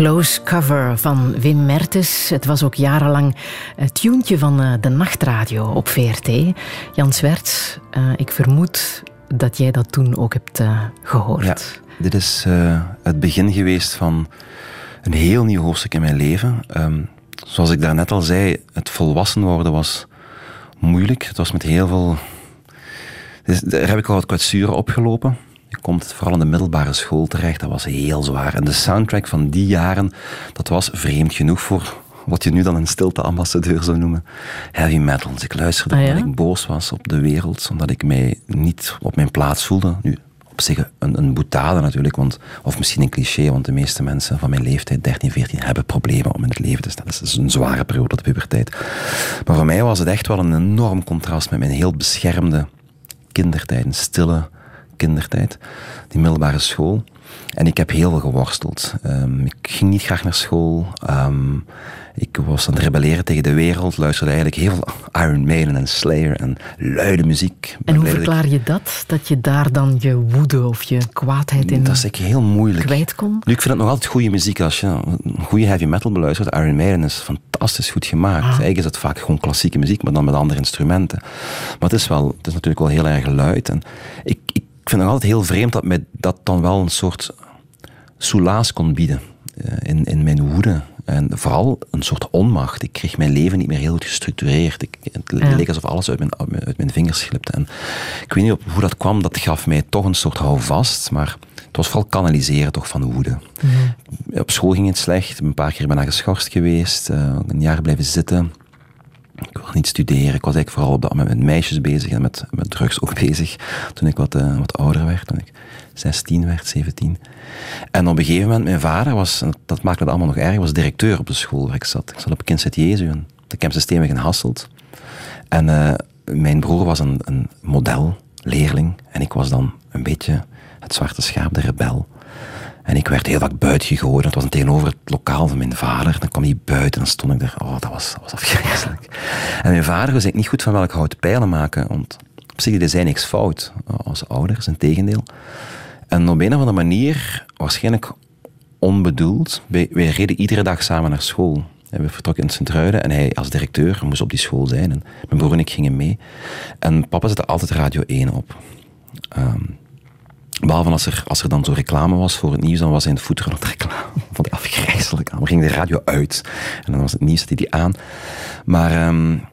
Close Cover van Wim Mertens. Het was ook jarenlang het tuentje van eh, de nachtradio op VRT. Jan Zwerts, uh, ik vermoed dat jij dat toen ook hebt uh, gehoord. Dit is het begin geweest van een heel nieuw hoofdstuk in mijn leven. Um, zoals ik daarnet al zei, het volwassen worden was moeilijk. Het was met heel veel... Daar heb ik al wat kwetsuren opgelopen. Komt vooral in de middelbare school terecht, dat was heel zwaar. En de soundtrack van die jaren, dat was vreemd genoeg voor wat je nu dan een stilte-ambassadeur zou noemen. Heavy metal. Dus ik luisterde ah, omdat ik boos was op de wereld, omdat ik mij niet op mijn plaats voelde. Nu, op zich een, een boetade natuurlijk, want, of misschien een cliché, want de meeste mensen van mijn leeftijd, 13, 14, hebben problemen om in het leven te staan. Dat is een zware periode, de puberteit. Maar voor mij was het echt wel een enorm contrast met mijn heel beschermde kindertijd, een stille, kindertijd, die middelbare school. En ik heb heel veel geworsteld. Um, ik ging niet graag naar school. Um, ik was aan het rebelleren tegen de wereld, luisterde eigenlijk heel veel Iron Maiden en Slayer en luide muziek. En hoe verklaar je dat? Dat je daar dan je woede of je kwaadheid in Dat is heel moeilijk. kwijt kon? Nu, ik vind het nog altijd goede muziek. Als je goede heavy metal beluistert, Iron Maiden is fantastisch goed gemaakt. Ah. Eigenlijk is het vaak gewoon klassieke muziek, maar dan met andere instrumenten. Maar het is, wel, het is natuurlijk wel heel erg luid. En ik, ik ik vind het altijd heel vreemd dat mij dat dan wel een soort soelaas kon bieden. Eh, in, in mijn woede. En vooral een soort onmacht. Ik kreeg mijn leven niet meer heel goed gestructureerd. Ik, het leek alsof alles uit mijn, uit mijn vingers glipte. En ik weet niet op hoe dat kwam, dat gaf mij toch een soort houvast. Maar het was vooral kanaliseren toch van woede. Op school ging het slecht. Een paar keer ben ik geschorst geweest. Uh, een jaar blijven zitten. Ik wilde niet studeren. Ik was eigenlijk vooral op dat moment met meisjes bezig en met, met drugs ook bezig. Toen ik wat, uh, wat ouder werd, toen ik 16 werd, 17. En op een gegeven moment, mijn vader was, dat maakte het allemaal nog erger, was directeur op de school waar ik zat. Ik zat op Kind Jezu de Kempsysteem in Hasselt. En uh, mijn broer was een, een modelleerling en ik was dan een beetje het zwarte schaap, de rebel. En ik werd heel vaak buiten gegooid. Dat was tegenover het lokaal van mijn vader. Dan kwam hij buiten en dan stond ik daar. Oh, dat was, dat was afgrijzelijk. En mijn vader was niet goed van welk hout pijlen maken. Want op zich deed zij niks fout als ouders, in tegendeel. En op een of andere manier, waarschijnlijk onbedoeld, wij, reden iedere dag samen naar school. We vertrokken in Sint-Truiden en hij als directeur moest op die school zijn. En mijn broer en ik gingen mee. En papa zette altijd Radio 1 op. Um, Behalve als er, als er dan zo reclame was voor het nieuws, dan was hij in de reclame. Vond ik afgrijzelijk aan. Dan ging de radio uit en dan was het nieuws, zette hij die aan. Maar um,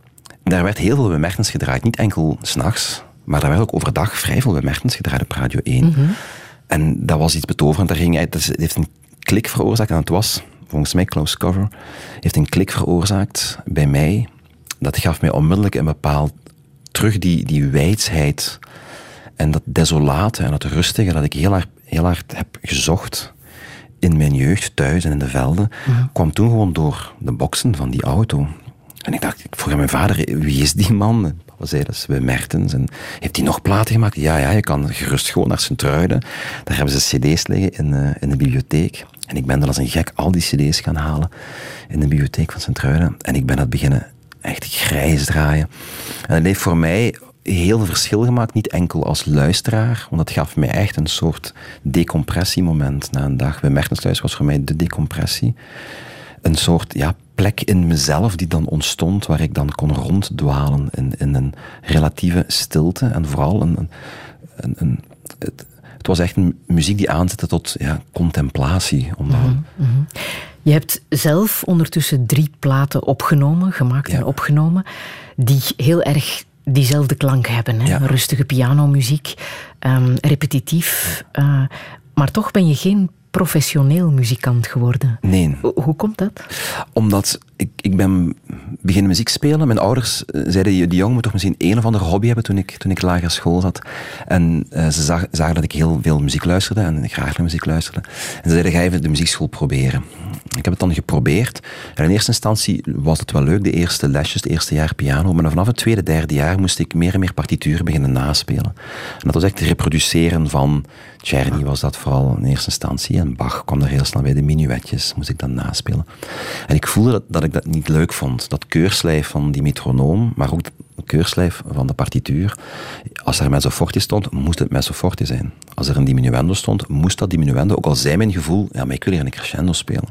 daar werd heel veel bemerkens gedraaid. Niet enkel s'nachts, maar daar werd ook overdag vrij veel bemerkens gedraaid op Radio 1. Mhm. En dat was iets betoverend. Daar ging, het heeft een klik veroorzaakt en het was, volgens mij close cover, heeft een klik veroorzaakt bij mij. Dat gaf mij onmiddellijk een bepaald, terug die, die wijsheid en dat desolate en dat rustige dat ik heel hard, heel hard heb gezocht in mijn jeugd, thuis en in de velden, mhm. kwam toen gewoon door de boksen van die auto. En ik dacht, ik vroeg aan mijn vader, wie is die man? Papa zei, dat is bij Mertens. En heeft hij nog platen gemaakt? Ja, ja, je kan gerust gewoon naar Sint-Truiden. Daar hebben ze cd's liggen in, uh, in de bibliotheek. En ik ben dan als een gek al die cd's gaan halen in de bibliotheek van Sint-Truiden. En ik ben dat beginnen echt grijs draaien. En dat heeft voor mij heel verschil gemaakt. Niet enkel als luisteraar, want dat gaf mij echt een soort decompressiemoment na een dag. Bij Mertens was voor mij de decompressie. Een soort ja, plek in mezelf die dan ontstond, waar ik dan kon ronddwalen in, in een relatieve stilte. En vooral een, een, een het, het, was echt een muziek die aanzette tot ja, contemplatie. Om mhm, mhm. Je hebt zelf ondertussen drie platen opgenomen, gemaakt en opgenomen, die heel erg diezelfde klank hebben. Hè? Rustige pianomuziek, um, repetitief. Uh, maar toch ben je geen professioneel muzikant geworden. Nee. Hoe komt dat? Omdat ik, ik ben beginnen muziek spelen. Mijn ouders eh, zeiden, die jongen moet toch misschien een of andere hobby hebben toen ik, toen ik lager school zat. En uh, ze zag, zagen dat ik heel veel muziek luisterde en graag naar muziek luisterde. En ze zeiden, ga even de muziekschool proberen. Ik heb het dan geprobeerd. En in eerste instantie was het wel leuk, de eerste lesjes, het eerste jaar piano. Maar vanaf het tweede, derde jaar moest ik meer en meer partituren beginnen naspelen. En dat was echt het reproduceren van Czerny was dat vooral in eerste instantie. En Bach kwam er heel snel bij. De minuetjes moest ik dan naspelen. En ik voelde dat, dat ik dat niet leuk vond. Dat keurslijf van die metronoom, maar ook het keurslijf van de partituur. Als er mezzo forte stond, moest het mezzo forte zijn. Als er een diminuendo stond, moest dat diminuendo. Ook al zei mijn gevoel, ja, maar ik wil hier een crescendo spelen.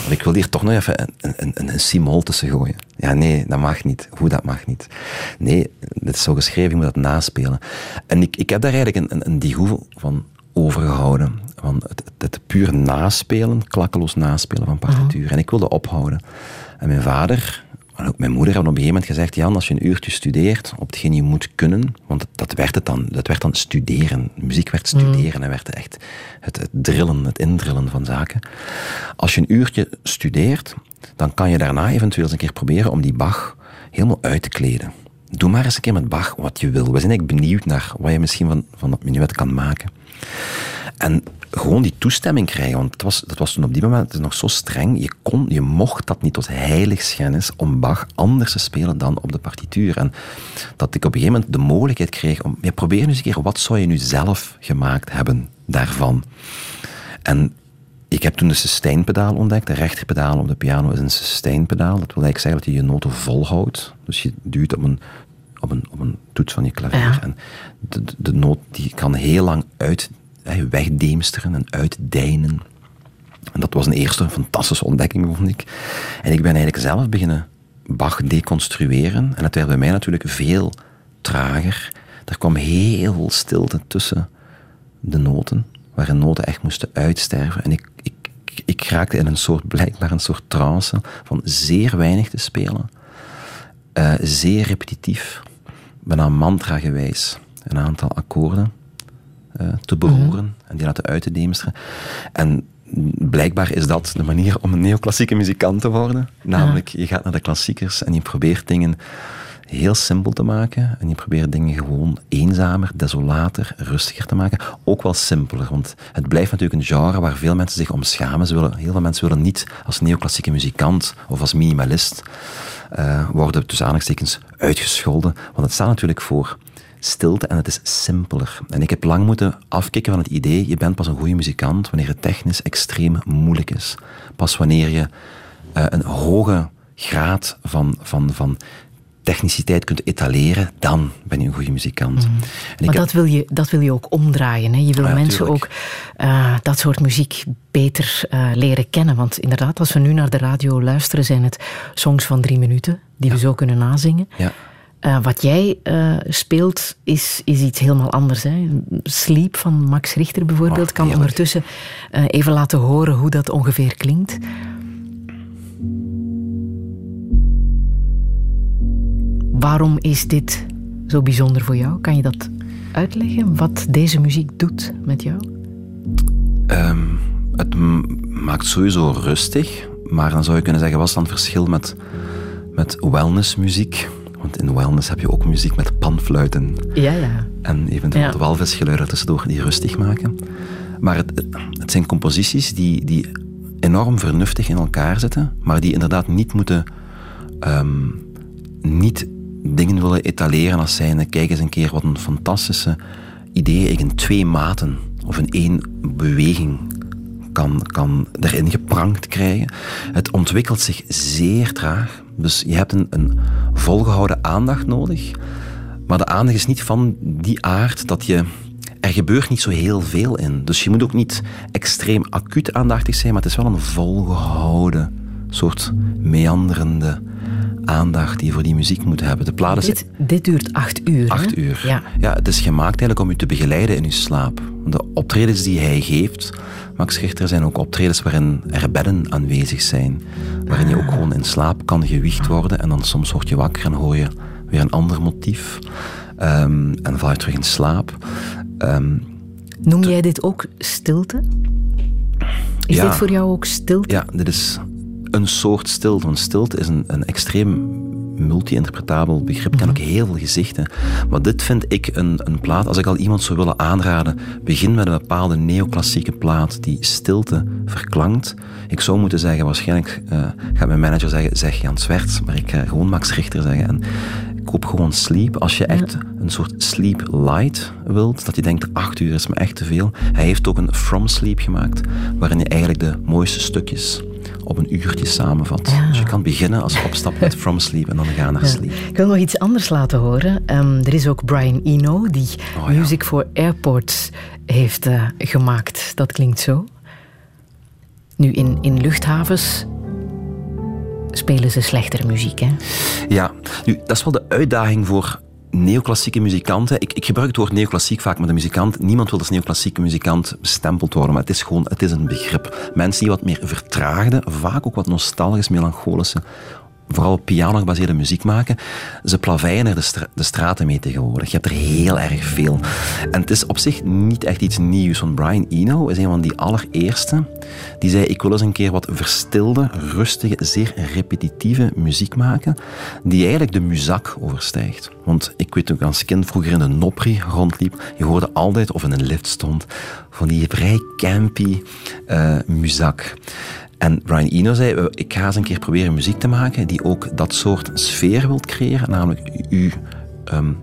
Want ik wil hier toch nog even een, een, een, een simol tussen gooien. Ja, nee, dat mag niet. Hoe, dat mag niet. Nee, dit is zo geschreven, je moet dat naspelen. En ik, ik heb daar eigenlijk een, een, een van overgehouden. Van het, het, puur naspelen, klakkeloos naspelen van partituur. Mhm. En ik wilde ophouden. En mijn vader, en ook mijn moeder hebben op een gegeven moment gezegd: Jan, als je een uurtje studeert op hetgeen je moet kunnen, want dat werd het dan, dat werd dan studeren. Muziek werd mhm. studeren en werd echt het, het drillen, het indrillen van zaken. Als je een uurtje studeert, dan kan je daarna eventueel eens een keer proberen om die Bach helemaal uit te kleden. Doe maar eens een keer met Bach wat je wil. We zijn eigenlijk benieuwd naar wat je misschien van, van dat minuet kan maken. En gewoon die toestemming krijgen, want het was, dat was toen op die moment nog zo streng. Je, kon, je mocht dat niet tot heiligschennis om Bach anders te spelen dan op de partituur. En dat ik op een gegeven moment de mogelijkheid kreeg om, ja, probeer nu eens een keer, wat zou je nu zelf gemaakt hebben daarvan? En ik heb toen de sustainpedaal ontdekt. De rechterpedaal op de piano is een sustainpedaal. Dat wil eigenlijk zeggen dat je je noten volhoudt. Dus je duwt op een, op een, op een toets van je klavier. En de, de, noot die kan heel lang uit, wegdeemsteren en uitdijnen. En dat was een eerste fantastische ontdekking, vond ik. En ik ben eigenlijk zelf beginnen Bach deconstrueren. En het werd bij mij natuurlijk veel trager. Er kwam heel veel stilte tussen de noten, waarin noten echt moesten uitsterven. En ik, ik, ik raakte in een soort, blijkbaar een soort trance van zeer weinig te spelen. Uh, zeer repetitief, bijna mantra gewijs. Een aantal akkoorden te beroeren mm en die laten uit te demsteren. En blijkbaar is dat de manier om een neoclassieke muzikant te worden. Namelijk, je gaat naar de klassiekers en je probeert dingen heel simpel te maken. En je probeert dingen gewoon eenzamer, desolater, rustiger te maken. Ook wel simpeler, want het blijft natuurlijk een genre waar veel mensen zich om schamen. Ze willen, heel veel mensen willen niet als neoclassieke muzikant of als minimalist uh, worden tussen aanhalingstekens uitgescholden. Want het staat natuurlijk voor stilte en het is simpeler. En ik heb lang moeten afkicken van het idee, je bent pas een goede muzikant wanneer het technisch extreem moeilijk is. Pas wanneer je uh, een hoge graad van, van, van techniciteit kunt etaleren, dan ben je een goede muzikant. Mm. maar dat, wil je, dat wil je ook omdraaien. Hè? Je wil mensen ook uh, dat soort muziek beter uh, leren kennen. Want inderdaad, als we nu naar de radio luisteren, zijn het songs van drie minuten, die ja. we zo kunnen nazingen. Ja. Uh, wat jij speelt is, is iets helemaal anders. Hè? Sleep van Max Richter bijvoorbeeld oh, kan ondertussen even laten horen hoe dat ongeveer klinkt. Waarom is dit zo bijzonder voor jou? Kan je dat uitleggen? Wat deze muziek doet met jou? Um, het maakt sowieso rustig. Maar dan zou je kunnen zeggen, wat is dan het verschil met, met wellnessmuziek? Want in wellness heb je ook muziek met panfluiten. Ja, ja. En eventueel ja. walvisgeluiden tussendoor die rustig maken. Maar het, het zijn composities die, die enorm vernuftig in elkaar zitten, maar die inderdaad niet moeten... Um, niet dingen willen etaleren als zijnde, kijk eens een keer wat een fantastische idee ik in twee maten of in één beweging kan, kan erin geprankt krijgen. Het ontwikkelt zich zeer traag. Dus je hebt een, een volgehouden aandacht nodig. Maar de aandacht is niet van die aard dat je... Er gebeurt niet zo heel veel in. Dus je moet ook niet extreem acuut aandachtig zijn, maar het is wel een volgehouden soort meanderende aandacht die je voor die muziek moet hebben. De dit, dit duurt acht uur. Acht uur. Ja. ja, het is gemaakt eigenlijk om u te begeleiden in uw slaap. De optredens die hij geeft, Max Richter, zijn ook optredens waarin er bedden aanwezig zijn. Waarin je ook ah. gewoon in slaap kan gewicht worden en dan soms word je wakker en hoor je weer een ander motief. Um, en val je terug in slaap. Um, Noem jij dit ook stilte? Is dit voor jou ook stilte? Ja, dit is een soort stilte. Want stilte is een, een extreem multi-interpretabel begrip, kan ook heel veel gezichten. Maar dit vind ik een, een plaat, als ik al iemand zou willen aanraden, begin met een bepaalde neoclassieke plaat die stilte verklankt. Ik zou moeten zeggen, waarschijnlijk uh, gaat mijn manager zeggen, zeg Jan Zwerts, maar ik ga gewoon Max Richter zeggen. En koop gewoon Sleep. Als je echt een soort Sleep Light wilt, dat je denkt, acht uur is me echt te veel. Hij heeft ook een From Sleep gemaakt, waarin je eigenlijk de mooiste stukjes op een uurtje samenvat. Dus je kan beginnen als opstap met From Sleep en dan gaan naar Sleep. Ik wil nog iets anders laten horen. Um, er is ook Brian Eno die oh, Music for Airports heeft uh, gemaakt. Dat klinkt zo. Nu, in, in luchthavens spelen ze slechtere muziek, hè? Ja, nu, dat is wel de uitdaging voor neoclassieke muzikanten. Ik, ik, gebruik het woord neoclassiek vaak met een muzikant. Niemand wil als neoclassieke muzikant bestempeld worden, maar het is gewoon het is een begrip. Mensen die wat meer vertraagde, vaak ook wat nostalgisch, melancholische vooral piano-gebaseerde muziek maken. Ze plaveien er de, de, straten mee tegenwoordig. Je hebt er heel erg veel. En het is op zich niet echt iets nieuws. Want Brian Eno is een van die allereerste die zei: Ik wil eens een keer wat verstilde, rustige, zeer repetitieve muziek maken. Die eigenlijk de muzak overstijgt. Want ik weet ook als kind vroeger in de Nopri rondliep. Je hoorde altijd, of in een lift stond, van die vrij campy uh, muzak. En Brian Eno zei, ik ga eens een keer proberen muziek te maken die ook dat soort sfeer wilt creëren, namelijk u um,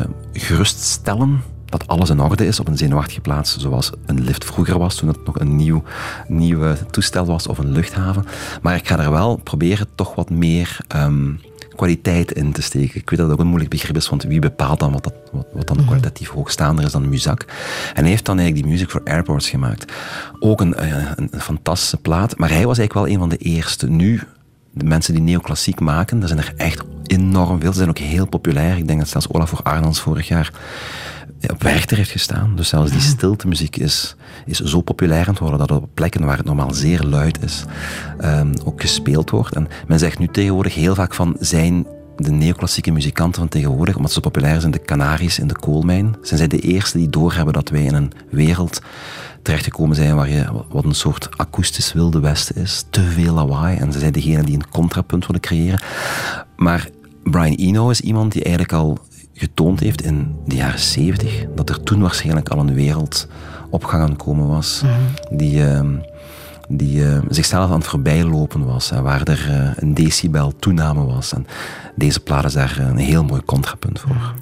um, geruststellen dat alles in orde is op een zenuwachtige plaats, zoals een lift vroeger was, toen het nog een nieuw, nieuw toestel was of een luchthaven. Maar ik ga er wel proberen toch wat meer um, kwaliteit in te steken. Ik weet dat dat ook een moeilijk begrip is, want wie bepaalt dan wat, dat, wat, wat dan mhm. kwalitatief hoogstaander is dan muzak? En hij heeft dan eigenlijk die Music for Airports gemaakt. Ook een, eh, een, een fantastische plaat, maar hij was eigenlijk wel een van de eerste. Nu, de mensen die neoclassiek maken, er zijn er echt enorm veel. Ze zijn ook heel populair. Ik denk dat zelfs Olaf voor Arnolds vorig jaar op Werchter heeft gestaan. Dus zelfs die stilte muziek is, is zo populair aan het worden dat op plekken waar het normaal zeer luid is, um, ook gespeeld wordt. En men zegt nu tegenwoordig heel vaak van zijn de neoclassieke muzikanten van tegenwoordig, omdat ze populair zijn, de Canaries in de koolmijn, zijn zij de eerste die doorhebben dat wij in een wereld terechtgekomen zijn waar je wat een soort akoestisch wilde westen is. Te veel lawaai. En ze zijn degene die een contrapunt willen creëren. Maar Brian Eno is iemand die eigenlijk al getoond heeft in de jaren zeventig dat er toen waarschijnlijk al een wereld op gang aan komen was. Mhm. Die... Uh, die uh, zichzelf aan het voorbijlopen was en waar er uh, een decibel toename was. En deze plaat is daar een heel mooi contrapunt voor.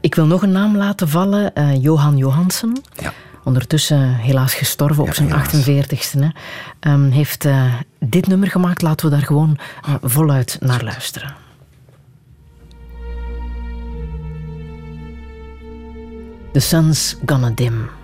Ik wil nog een naam laten vallen, Johan Johansen. Ja. Ondertussen helaas gestorven op zijn 48ste. Hè. Um, heeft dit nummer gemaakt. Laten we daar gewoon voluit naar luisteren. The sun's gonna dim.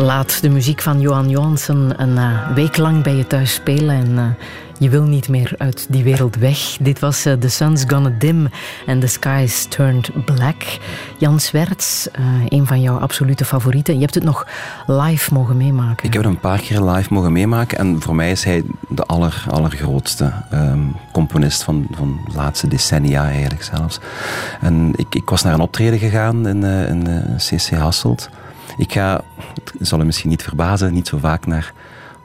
De muziek van Johan Johansen een uh, week lang bij je thuis spelen en uh, je wil niet meer uit die wereld weg. Dit was uh, The Sun's Gonna Dim and The Skies Turned Black. Jan Swerts, een van jouw absolute favorieten. Je hebt het nog live mogen meemaken. Ik heb het een paar keer live mogen meemaken en voor mij is hij de aller, allergrootste um, componist van, van de laatste decennia eigenlijk zelfs. En ik, ik was naar een optreden gegaan in, in CC Hasselt. Ik ga, het zal u misschien niet verbazen, niet zo vaak naar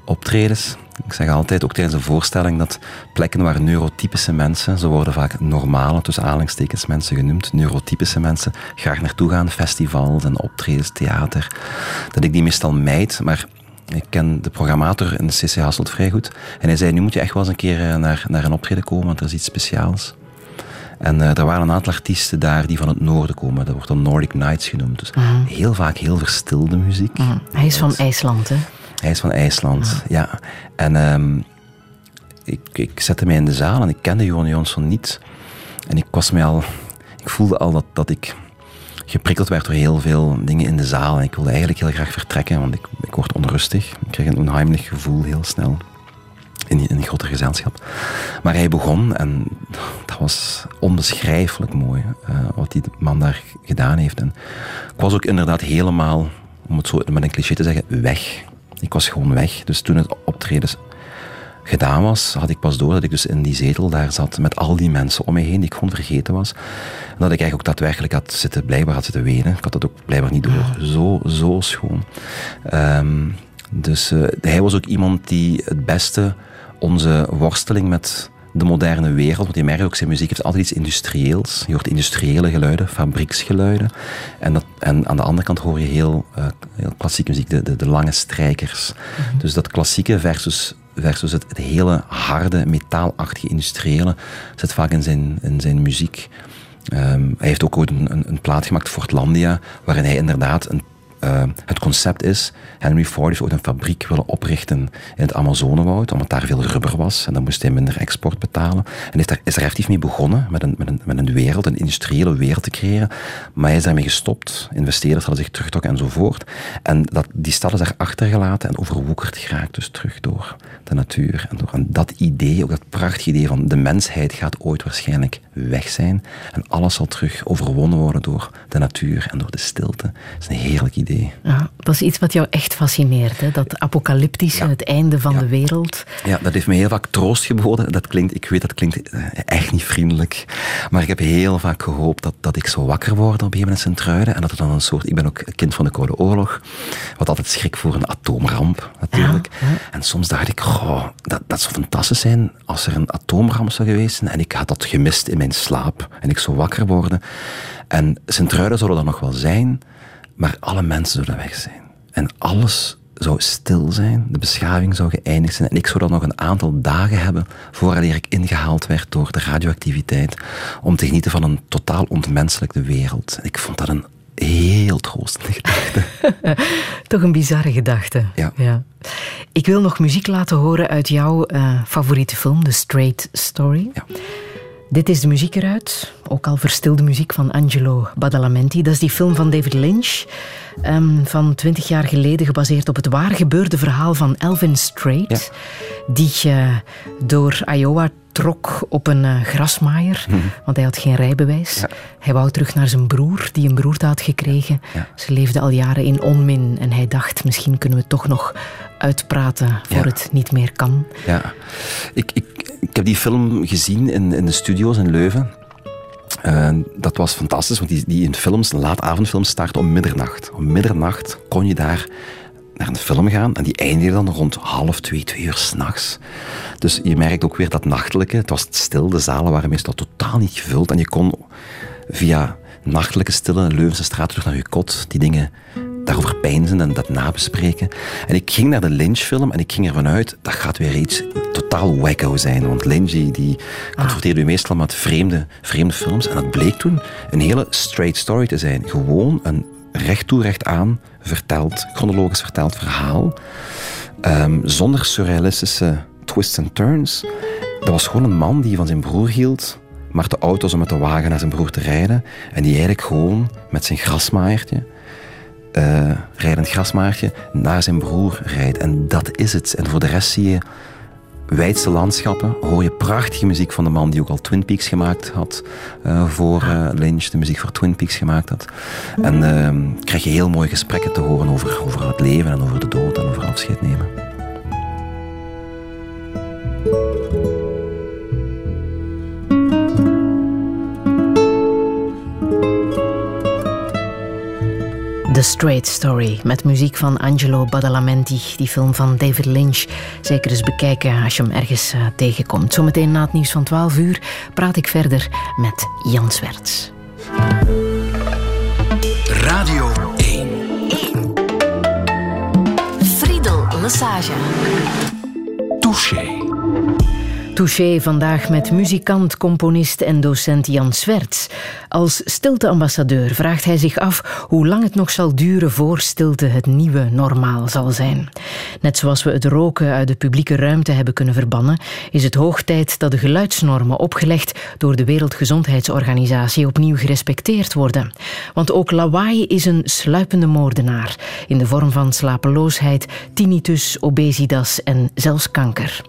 optredens. Ik zeg altijd, ook tijdens een voorstelling, dat plekken waar neurotypische mensen, zo worden vaak normale, tussen aanhalingstekens mensen genoemd, neurotypische mensen, graag naartoe gaan, festivals en optredens, theater, dat ik die meestal mijd, maar ik ken de programmator in de CC Hasselt vrij goed. En hij zei, nu moet je echt wel eens een keer eh, naar, naar een optreden komen, want er is iets speciaals. En uh, er waren een aantal artiesten daar die van het noorden komen. Dat wordt dan Nordic Nights genoemd. Dus mhm. heel vaak heel verstilde muziek. Mhm. Hij is van IJsland, hè? Hij is van IJsland, ja. En um, ik, ik zette mij in de zaal en ik kende Johan Jonsson niet. En ik was mij al... Ik voelde al dat, dat ik geprikkeld werd door heel veel dingen in de zaal. En ik wilde eigenlijk heel graag vertrekken, want ik, ik word onrustig. Ik krijg een onheimelijk gevoel heel snel in, een groter gezelschap. Maar hij begon en dat was onbeschrijfelijk mooi uh, wat die man daar gedaan heeft. En ik was ook inderdaad helemaal, om het zo met een cliché te zeggen, weg. Ik was gewoon weg. Dus toen het optreden gedaan was, had ik pas door dat ik dus in die zetel daar zat met al die mensen om me heen die ik gewoon vergeten was. En dat ik eigenlijk ook daadwerkelijk had zitten, blijkbaar had zitten wenen. Ik had dat ook blijkbaar niet door. Zo, zo schoon. Um, dus uh, hij was ook iemand die het beste onze worsteling met de moderne wereld, want je merkt ook, zijn muziek heeft altijd iets industrieels. Je hoort industriële geluiden, fabrieksgeluiden. En, dat, en aan de andere kant hoor je heel, uh, heel klassieke muziek, de, de, de lange strijkers. Mhm. Dus dat klassieke versus, versus het, het, hele harde, metaalachtige industriële zit vaak in zijn, in zijn muziek. Um, hij heeft ook ooit een, een, een plaat gemaakt, Fortlandia, waarin hij inderdaad een uh, het concept is, Henry Ford heeft ooit een fabriek willen oprichten in het Amazonewoud, omdat daar veel rubber was en dan moest hij minder export betalen. En is daar, is er effectief mee begonnen, met een, met, een, met een wereld, een industriële wereld te creëren. Maar hij is daarmee gestopt, investeerders hadden zich teruggetrokken enzovoort. En dat, die stad is daar achtergelaten en overwoekerd geraakt dus terug door de natuur. En, door, en dat idee, ook dat prachtige idee van de mensheid gaat ooit waarschijnlijk weg zijn en alles zal terug overwonnen worden door de natuur en door de stilte. Dat is een heerlijk idee. Ja, dat is iets wat jou echt fascineert, hè? dat apocalyptische, het einde van de wereld. Ja, dat heeft me heel vaak troost geboden. Dat klinkt, ik weet dat klinkt eh, echt niet vriendelijk, maar ik heb heel vaak gehoopt dat, dat ik zo wakker word op een gegeven moment in Truiden en dat het dan een soort, ik ben ook kind van de Koude Oorlog, wat altijd schrik voor een atoomramp natuurlijk. En soms dacht ik, goh, dat, dat zou fantastisch zijn als er een atoomramp zou geweest zijn en ik had dat gemist in mijn slaap en ik zou wakker worden. En Sint-Truiden zou er dan nog wel zijn, maar alle mensen zouden weg zijn. En alles zou stil zijn, de beschaving zou geëindigd zijn en ik zou dan nog een aantal dagen hebben voordat ik ingehaald werd door de radioactiviteit om te genieten van een totaal ontmenselijkte wereld. Ik vond dat een heel troostende gedachte. Toch een bizarre gedachte. Ja. ja. Ik wil nog muziek laten horen uit jouw uh, favoriete film, The Straight Story. Ja. Dit is de muziek eruit. Ook al verstilde muziek van Angelo Badalamenti. Dat is die film van David Lynch. Um, van twintig jaar geleden, gebaseerd op het waar gebeurde verhaal van Elvin Strait. Die uh, door Iowa trok op een uh, grasmaaier, mm -hmm. want hij had geen rijbewijs. Ja. Hij wou terug naar zijn broer, die een broerte had gekregen. Ja. Ze leefden al jaren in onmin en hij dacht, misschien kunnen we toch nog uitpraten voor het niet meer kan. Ja, ik, ik, ik heb die film gezien in, in de studio's in Leuven. Dat was fantastisch, want die, die in films, laatavondfilms, starten om middernacht. Om middernacht kon je daar naar een film gaan en die eindigde dan rond half twee, twee uur s'nachts. Dus je merkt ook weer dat nachtelijke. Het was stil, de zalen waren meestal totaal niet gevuld en je kon via nachtelijke stille Leuvense straat terug naar je kot die dingen daarover peinzen en dat nabespreken. En ik ging naar de Lynch-film en ik ging ervan uit, dat gaat weer iets totaal wacko zijn. Want Lynch die, die confronteerde u meestal met vreemde, vreemde films. En dat bleek toen een hele straight story te zijn. Gewoon een recht toe, recht aan verteld, chronologisch verteld verhaal. Um, zonder surrealistische twists en turns. Dat was gewoon een man die van zijn broer hield, maar te oud was om met de wagen naar zijn broer te rijden. En die eigenlijk gewoon met zijn grasmaaiertje uh, rijdend grasmaartje naar zijn broer rijdt. En dat is het. En voor de rest zie je wijdse landschappen. Hoor je prachtige muziek van de man die ook al Twin Peaks gemaakt had. Uh, voor uh, Lynch, de muziek voor Twin Peaks gemaakt had. En uh, krijg je heel mooie gesprekken te horen over, over het leven en over de dood en over afscheid nemen. The Straight Story met muziek van Angelo Badalamenti. Die film van David Lynch. Zeker eens bekijken als je hem ergens uh, tegenkomt. Zometeen na het nieuws van 12 uur praat ik verder met Jan Swerts. Radio 1. 1. Friedel Lassage. Touché. Touché vandaag met muzikant, componist en docent Jan Swerts. Als stilteambassadeur vraagt hij zich af hoe lang het nog zal duren voor stilte het nieuwe normaal zal zijn. Net zoals we het roken uit de publieke ruimte hebben kunnen verbannen, is het hoog tijd dat de geluidsnormen opgelegd door de Wereldgezondheidsorganisatie opnieuw gerespecteerd worden. Want ook lawaai is een sluipende moordenaar in de vorm van slapeloosheid, tinnitus, obesitas en zelfs kanker.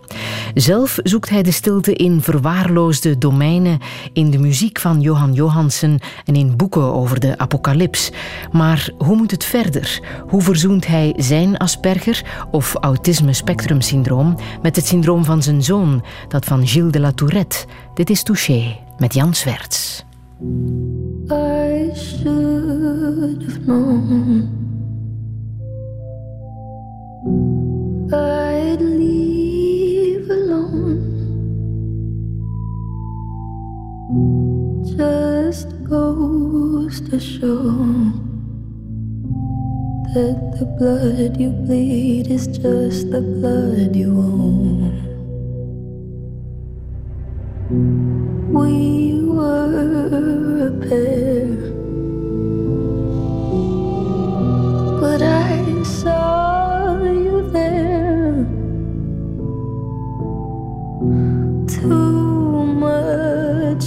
Zelf zoekt hij de stilte in verwaarloosde domeinen, in de muziek van Johan Johansen en in boeken over de apocalyps. Maar hoe moet het verder? Hoe verzoent hij zijn Asperger of autisme spectrum syndroom met het syndroom van zijn zoon, dat van Gilles de la Tourette? Dit is Touché met Jan I'd just goes to show that the blood you bleed is just the blood you own. We were a pair, but I saw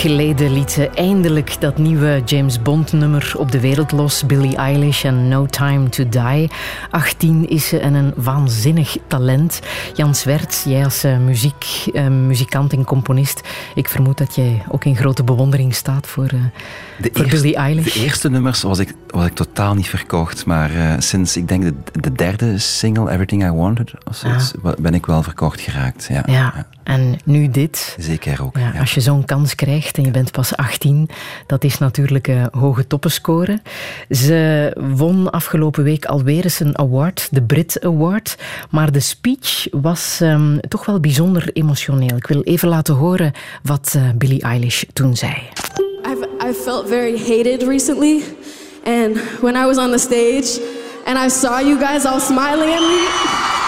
geleden liet ze eindelijk dat nieuwe James Bond nummer op de wereld los. Billie Eilish en No Time to Die. 18 is ze en een waanzinnig talent. Jan Swerts, jij als eh, muziek, eh, muzikant en componist. Ik vermoed dat jij ook in grote bewondering staat voor, De voor Billie Eilish. de eerste nummers was ik, was ik totaal niet verkocht. Maar sinds, ik denk, de, de derde single, Everything I Wanted, of zoiets, wa- ben ik wel verkocht geraakt. Ja, Ja, en nu dit. Zeker ook. Ja, ja. Als je zo'n kans krijgt en je bent pas 18, dat is natuurlijk een hoge toppenscore. Ze won afgelopen week alweer eens een award, de Brit Award. Maar de speech was ehm, toch wel bijzonder emotioneel. Ik wil even laten horen wat eh, Billie Eilish toen zei. I've, I felt very hated recently. And when I was on the stage and I saw you guys all smiling at me,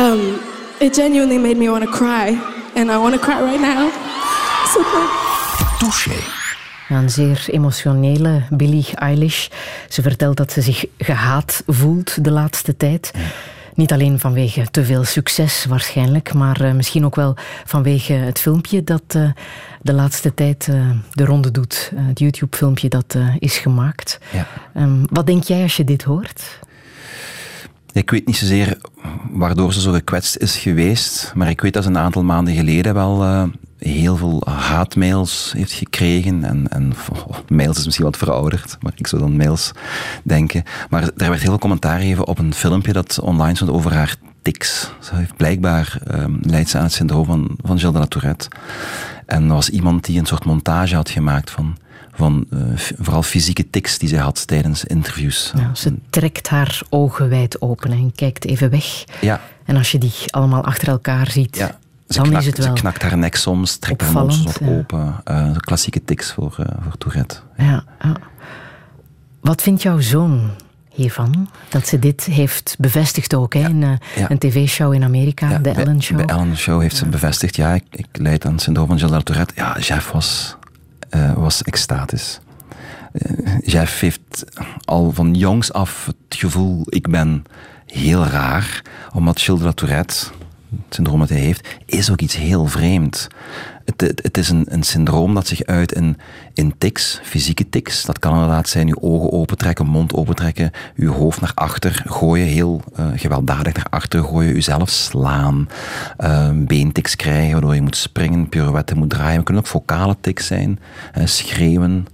um, it genuinely made me want to cry. And I want to cry right now. So Touché. Een zeer emotionele Billie Eilish. Ze vertelt dat ze zich gehaat voelt de laatste tijd. Niet alleen vanwege te veel succes waarschijnlijk, maar eh, misschien ook wel vanwege het filmpje dat eh, de laatste tijd eh, de ronde doet. Eh, het YouTube-filmpje dat eh, is gemaakt. Ja. Ehm, wat denk jij als je dit hoort? Ik weet niet zozeer waardoor ze zo gekwetst is geweest, maar ik weet dat ze een aantal maanden geleden wel uh, heel veel haatmails heeft gekregen. En, en oh, mails is misschien wat verouderd, maar ik zou dan mails denken. Maar er werd heel veel commentaar gegeven op een filmpje dat online stond over haar tics. Ze heeft blijkbaar um, leidt ze aan het syndroom van, van Gilles de la Tourette. En er was iemand die een soort montage had gemaakt van van uh, vooral fysieke tics die zij had tijdens interviews. Ja, ze trekt haar ogen wijd open en kijkt even weg. Ja. En als je die allemaal achter elkaar ziet, ja. Ze dan knakt, is het wel Ze knakt haar nek soms, trekt haar mond wat open. Uh, klassieke tics voor, uh, voor Tourette. Ja, ja. Wat vindt jouw zoon hiervan? Dat ze dit heeft bevestigd ook hè, in een tv-show in Amerika, de Ellen Show. Bij Ellen Show heeft ze bevestigd, ja, ik, ik leid aan het syndroom van Gilles Tourette. Ja, Jeff was uh, was extatisch. Uh, Jeff heeft al van jongs af het gevoel, ik ben heel raar, omdat la Tourette, het syndroom dat hij heeft, is ook iets heel vreemd. Het, het, is een, een, syndroom dat zich uit in, in tics, fysieke tics. Dat kan inderdaad zijn uw ogen opentrekken, mond opentrekken, uw hoofd naar achter gooien, heel uh, gewelddadig naar achter gooien, uzelf slaan, uh, beentics krijgen, waardoor je moet springen, pirouetten moet draaien. Het kunnen ook vocale tics zijn, uh, schreeuwen,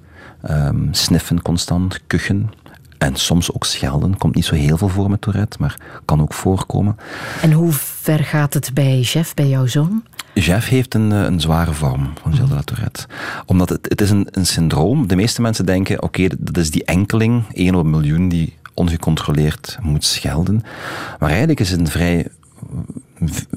um, sniffen constant, kuchen. En soms ook schelden. Komt niet zo heel veel voor met Tourette, maar kan ook voorkomen. En hoe ver gaat het bij Jeff, bij jouw zoon? Jeff heeft een, een zware vorm van Gilles de la Tourette. Omdat het, het is een, een syndroom. De meeste mensen denken, oké, okay, dat is die enkeling, één op een miljoen, die ongecontroleerd moet schelden. Maar eigenlijk is het een vrij...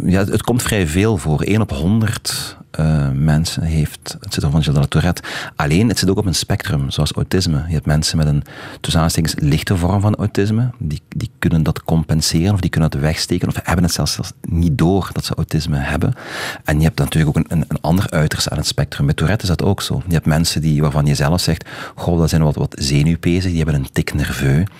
Ja, het komt vrij veel voor. 1 op 100 uh, mensen heeft het syndroom van Gilles de Tourette. Alleen, het zit ook op een spectrum, zoals autisme. Je hebt mensen met een, tussen lichte vorm van autisme. Die, die kunnen dat compenseren, of die kunnen dat wegsteken, of hebben het zelfs, niet door dat ze autisme hebben. En je hebt natuurlijk ook een, een, ander uiterste aan het spectrum. Bij Tourette is dat ook zo. Je hebt mensen die, waarvan je zelf zegt, goh, dat zijn wat, wat zenuwpezen, die hebben een tik nerveux.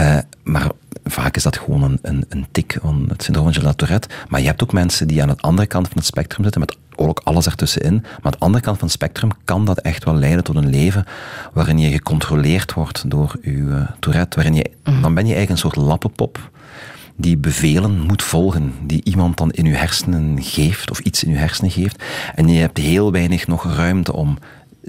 Uh, maar vaak is dat gewoon een, een, een tik van het syndroom van Gilles Tourette. Maar je hebt ook mensen die aan de andere kant van het spectrum zitten, met ook alles ertussenin. Maar aan de andere kant van het spectrum kan dat echt wel leiden tot een leven waarin je gecontroleerd wordt door je uh, Tourette. Waarin je, mm. Dan ben je eigenlijk een soort lappenpop die bevelen moet volgen, die iemand dan in je hersenen geeft of iets in je hersenen geeft. En je hebt heel weinig nog ruimte om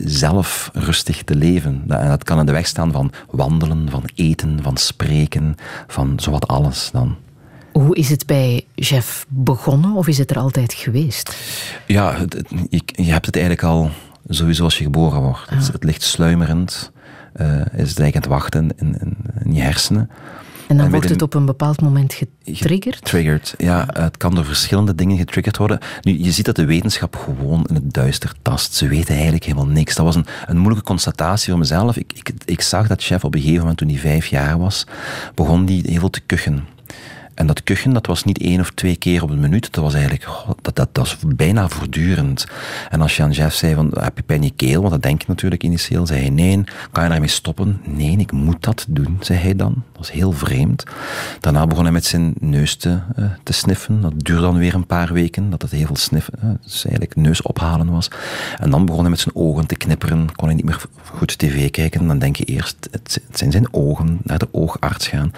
zelf rustig te leven. En dat kan in de weg staan van wandelen, van eten, van spreken, van zowat alles dan. Hoe is het bij Jeff begonnen of is het er altijd geweest? Ja, je, je hebt het eigenlijk al sowieso als je geboren wordt. Het, het, ligt sluimerend, uh, is het eigenlijk aan het wachten in, in, in je hersenen. En dan en wordt het op een bepaald moment getriggerd? Getriggerd, ja. Het kan door verschillende dingen getriggerd worden. Nu, je ziet dat de wetenschap gewoon in het duister tast. Ze weten eigenlijk helemaal niks. Dat was een, een moeilijke constatatie voor mezelf. Ik, ik, ik zag dat chef op een gegeven moment, toen hij vijf jaar was, begon die heel veel te kuchen. En dat kuchen, dat was niet één of twee keer op een minuut. Dat was eigenlijk, dat, dat, dat was bijna voortdurend. En als je aan Jeff zei van, heb je pijn in je keel? Want dat denk je natuurlijk initieel. Zei hij, nee. Kan je daarmee stoppen? Nee, ik moet dat doen, zei hij dan. Dat was heel vreemd. Daarna begon hij met zijn neus te, uh, te sniffen. Dat duurde dan weer een paar weken. Dat het heel veel sniffen, uh, dus eigenlijk neus ophalen was. En dan begon hij met zijn ogen te knipperen. Kon hij niet meer goed tv kijken. Dan denk je eerst, het zijn zijn ogen. Naar de oogarts gaan.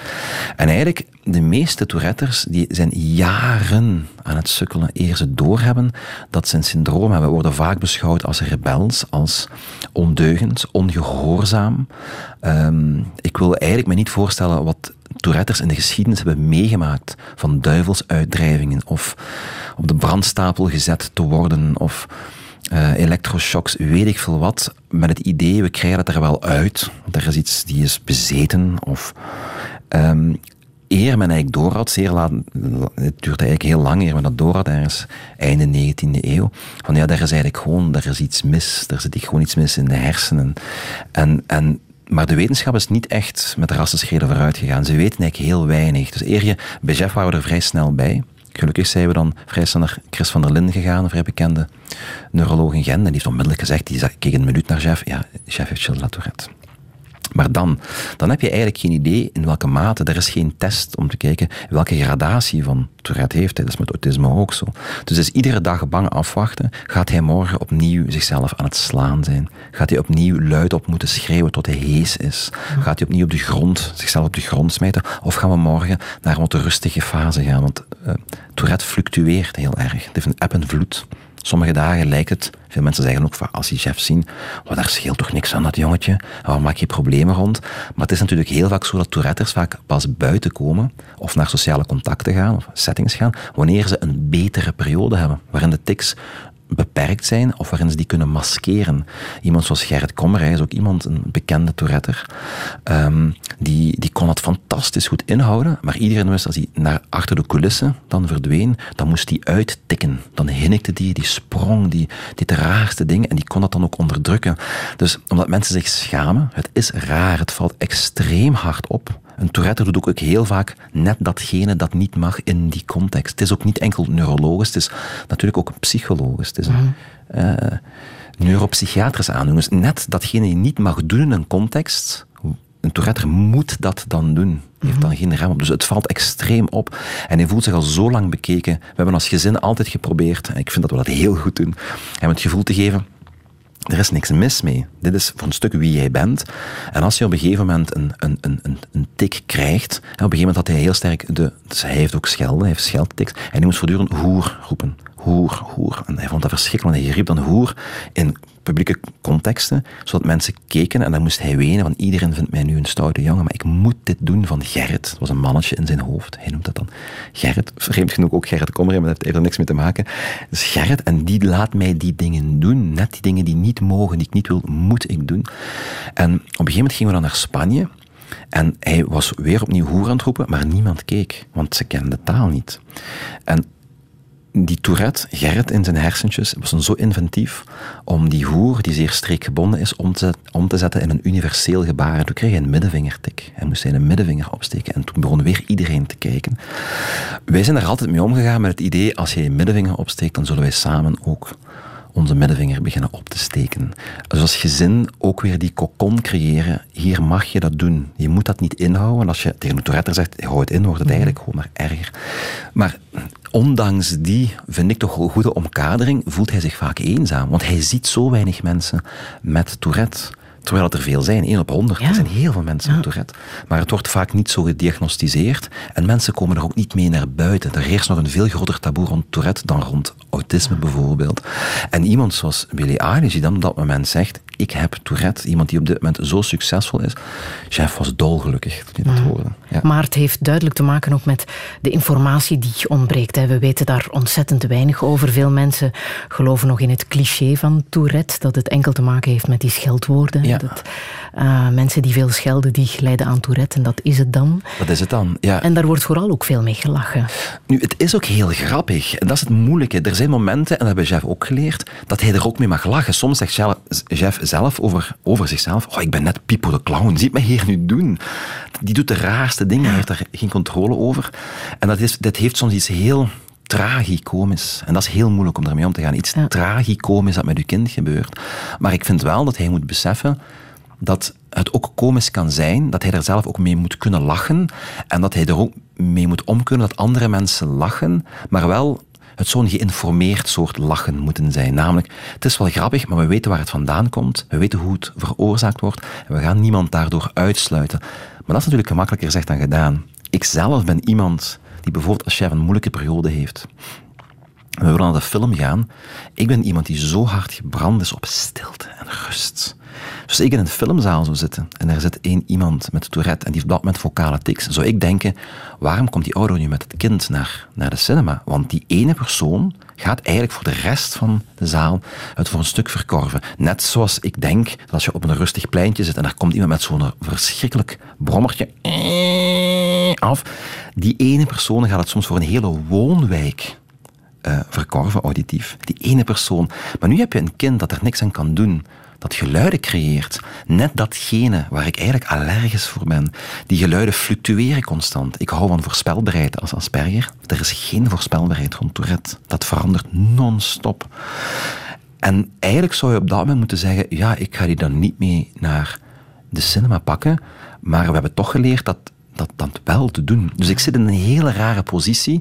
En eigenlijk, de meeste Touretters die zijn jaren aan het sukkelen eer ze doorhebben dat ze een syndroom hebben. worden vaak beschouwd als rebels, als ondeugend, ongehoorzaam. Um, ik wil eigenlijk me niet voorstellen wat Touretters in de geschiedenis hebben meegemaakt van duivelsuitdrijvingen of op de brandstapel gezet te worden of uh, elektroshocks, weet ik veel wat, met het idee, we krijgen het er wel uit, er is iets die is bezeten of... Um, eer men eigenlijk door had, zeer laat, het duurt eigenlijk heel lang eer men dat door had, ergens einde 19e eeuw, van ja, daar is eigenlijk gewoon, daar is iets mis, daar zit gewoon iets mis in de hersenen. En, en maar de wetenschap is niet echt met rassenschreden vooruit gegaan. Ze weten eigenlijk heel weinig. Dus eer je, bij Jeff waren we er vrij snel bij. Gelukkig zijn we dan vrij snel naar Chris van der Linden gegaan, een vrij bekende neuroloog in Gent. En die heeft onmiddellijk gezegd, die keek een minuut naar Jeff. Ja, Jeff heeft Gilles Tourette. Maar dan, dan heb je eigenlijk geen idee in welke mate. Er is geen test om te kijken welke gradatie van Tourette heeft. Dat is met autisme ook zo. Dus is iedere dag bang afwachten. Gaat hij morgen opnieuw zichzelf aan het slaan zijn? Gaat hij opnieuw luid op moeten schreeuwen tot hij hees is? Gaat hij opnieuw op de grond, zichzelf op de grond smijten? Of gaan we morgen naar een wat rustige fase gaan? Want uh, Tourette fluctueert heel erg. Het heeft een eb en vloed. Sommige dagen lijkt het, veel mensen zeggen ook als die chef zien, wat daar scheelt toch niks aan dat jongetje, waarom maak je problemen rond? Maar het is natuurlijk heel vaak zo dat Touretters vaak pas buiten komen of naar sociale contacten gaan of settings gaan, wanneer ze een betere periode hebben, waarin de tics beperkt zijn of waarin ze die kunnen maskeren. Iemand zoals Gerrit Kommer, hij is ook iemand, een bekende Touretter, um, die, die kon het fantastisch goed inhouden, maar iedereen wist als hij naar achter de coulissen dan verdween, dan moest hij uittikken. Dan hinnikte die, die sprong, die de raarste dingen en die kon dat dan ook onderdrukken. Dus omdat mensen zich schamen, het is raar, het valt extreem hard op een Tourette doet ook heel vaak net datgene dat niet mag in die context. Het is ook niet enkel neurologisch, het is natuurlijk ook psychologisch. Het is een uh, neuropsychiatrische aandoening. Dus net datgene die niet mag doen in een context, een Tourette moet dat dan doen. Hij heeft dan geen rem op. Dus het valt extreem op. En hij voelt zich al zo lang bekeken. We hebben als gezin altijd geprobeerd, en ik vind dat we dat heel goed doen, hem het gevoel te geven er is niks mis mee. Dit is voor een stuk wie jij bent. En als je op een gegeven moment een, een, een, een tik krijgt, op een gegeven moment had hij heel sterk de, dus hij heeft ook schelden, hij heeft scheldtiks, en hij moest voortdurend hoer roepen hoer, hoer. En hij vond dat verschrikkelijk, want hij riep dan hoer in publieke contexten, zodat mensen keken en dan moest hij wenen van iedereen vindt mij nu een stoute jongen, maar ik moet dit doen van Gerrit. Dat was een mannetje in zijn hoofd, hij noemt dat dan Gerrit. Vreemd genoeg ook Gerrit Kommer, maar dat heeft er niks mee te maken. Dus Gerrit, en die laat mij die dingen doen, net die dingen die niet mogen, die ik niet wil, moet ik doen. En op een gegeven moment gingen we dan naar Spanje, en hij was weer opnieuw hoer aan het roepen, maar niemand keek, want ze kenden de taal niet. En die Tourette, Gerrit in zijn hersentjes, was zo inventief om die hoer, die zeer streekgebonden is, om te, om te zetten in een universeel gebaar. En toen kreeg hij een middenvingertik. Hij moest zijn middenvinger opsteken. En toen begon weer iedereen te kijken. Wij zijn er altijd mee omgegaan met het idee, als je je middenvinger opsteekt, dan zullen wij samen ook onze middenvinger beginnen op te steken. Dus als gezin ook weer die kokon creëren. Hier mag je dat doen. Je moet dat niet inhouden. Als je tegen een Tourette zegt, hou het in, wordt het mhm. eigenlijk gewoon maar erger. Maar ondanks die, vind ik toch een goede omkadering, voelt hij zich vaak eenzaam. Want hij ziet zo weinig mensen met Tourette. Terwijl het er veel zijn, 1 op 100. Er zijn heel veel mensen met Tourette. Maar het wordt vaak niet zo gediagnosticeerd. En mensen komen er ook niet mee naar buiten. Er heerst nog een veel groter taboe rond Tourette dan rond autisme bijvoorbeeld. En iemand zoals Billy Eilish, die dan op dat moment zegt: Ik heb Tourette. Iemand die op dit moment zo succesvol is. Chef was dolgelukkig toen hij dat hoorde. Ja. Maar het heeft duidelijk te maken ook met de informatie die ontbreekt. We weten daar ontzettend weinig over. Veel mensen geloven nog in het cliché van Tourette, dat het enkel te maken heeft met die scheldwoorden. Ja. Dat, uh, mensen die veel schelden, die leiden aan Tourette en dat is het dan. Dat is het dan, ja. En daar wordt vooral ook veel mee gelachen. Nu, het is ook heel grappig. En dat is het moeilijke. Er zijn momenten, en dat hebben Jeff ook geleerd, dat hij er ook mee mag lachen. Soms zegt Jeff zelf over, over zichzelf, oh, ik ben net Pipo de Clown, zie mij hier nu doen. Die doet de raarste dingen, hij heeft daar geen controle over. En dat, is, dat heeft soms iets heel tragicomisch. En dat is heel moeilijk om daarmee om te gaan. Iets ja. tragicomisch dat met uw kind gebeurt. Maar ik vind wel dat hij moet beseffen dat het ook komisch kan zijn, dat hij er zelf ook mee moet kunnen lachen en dat hij er ook mee moet om kunnen dat andere mensen lachen, maar wel het zo'n geïnformeerd soort lachen moeten zijn. Namelijk, het is wel grappig, maar we weten waar het vandaan komt, we weten hoe het veroorzaakt wordt en we gaan niemand daardoor uitsluiten. Maar dat is natuurlijk gemakkelijker gezegd dan gedaan. Ik zelf ben iemand die bijvoorbeeld als chef een moeilijke periode heeft, we willen naar de film gaan. Ik ben iemand die zo hard gebrand is op stilte en rust. Dus als ik in een filmzaal zou zitten en er zit één iemand met Tourette en die heeft dat met vocale tics, zou ik denken, waarom komt die ouder nu met het kind naar, naar de cinema? Want die ene persoon gaat eigenlijk voor de rest van de zaal het voor een stuk verkorven. Net zoals ik denk dat als je op een rustig pleintje zit en er komt iemand met zo'n verschrikkelijk brommertje af, die ene persoon gaat het soms voor een hele woonwijk uh, verkorven auditief. Die ene persoon. Maar nu heb je een kind dat er niks aan kan doen. Dat geluiden creëert. Net datgene waar ik eigenlijk allergisch voor ben. Die geluiden fluctueren constant. Ik hou van voorspelbaarheid als Asperger. Er is geen voorspelbaarheid rond Tourette. Dat verandert non-stop. En eigenlijk zou je op dat moment moeten zeggen: ja, ik ga die dan niet mee naar de cinema pakken, maar we hebben toch geleerd dat dat, dat wel te doen. Dus ik zit in een hele rare positie.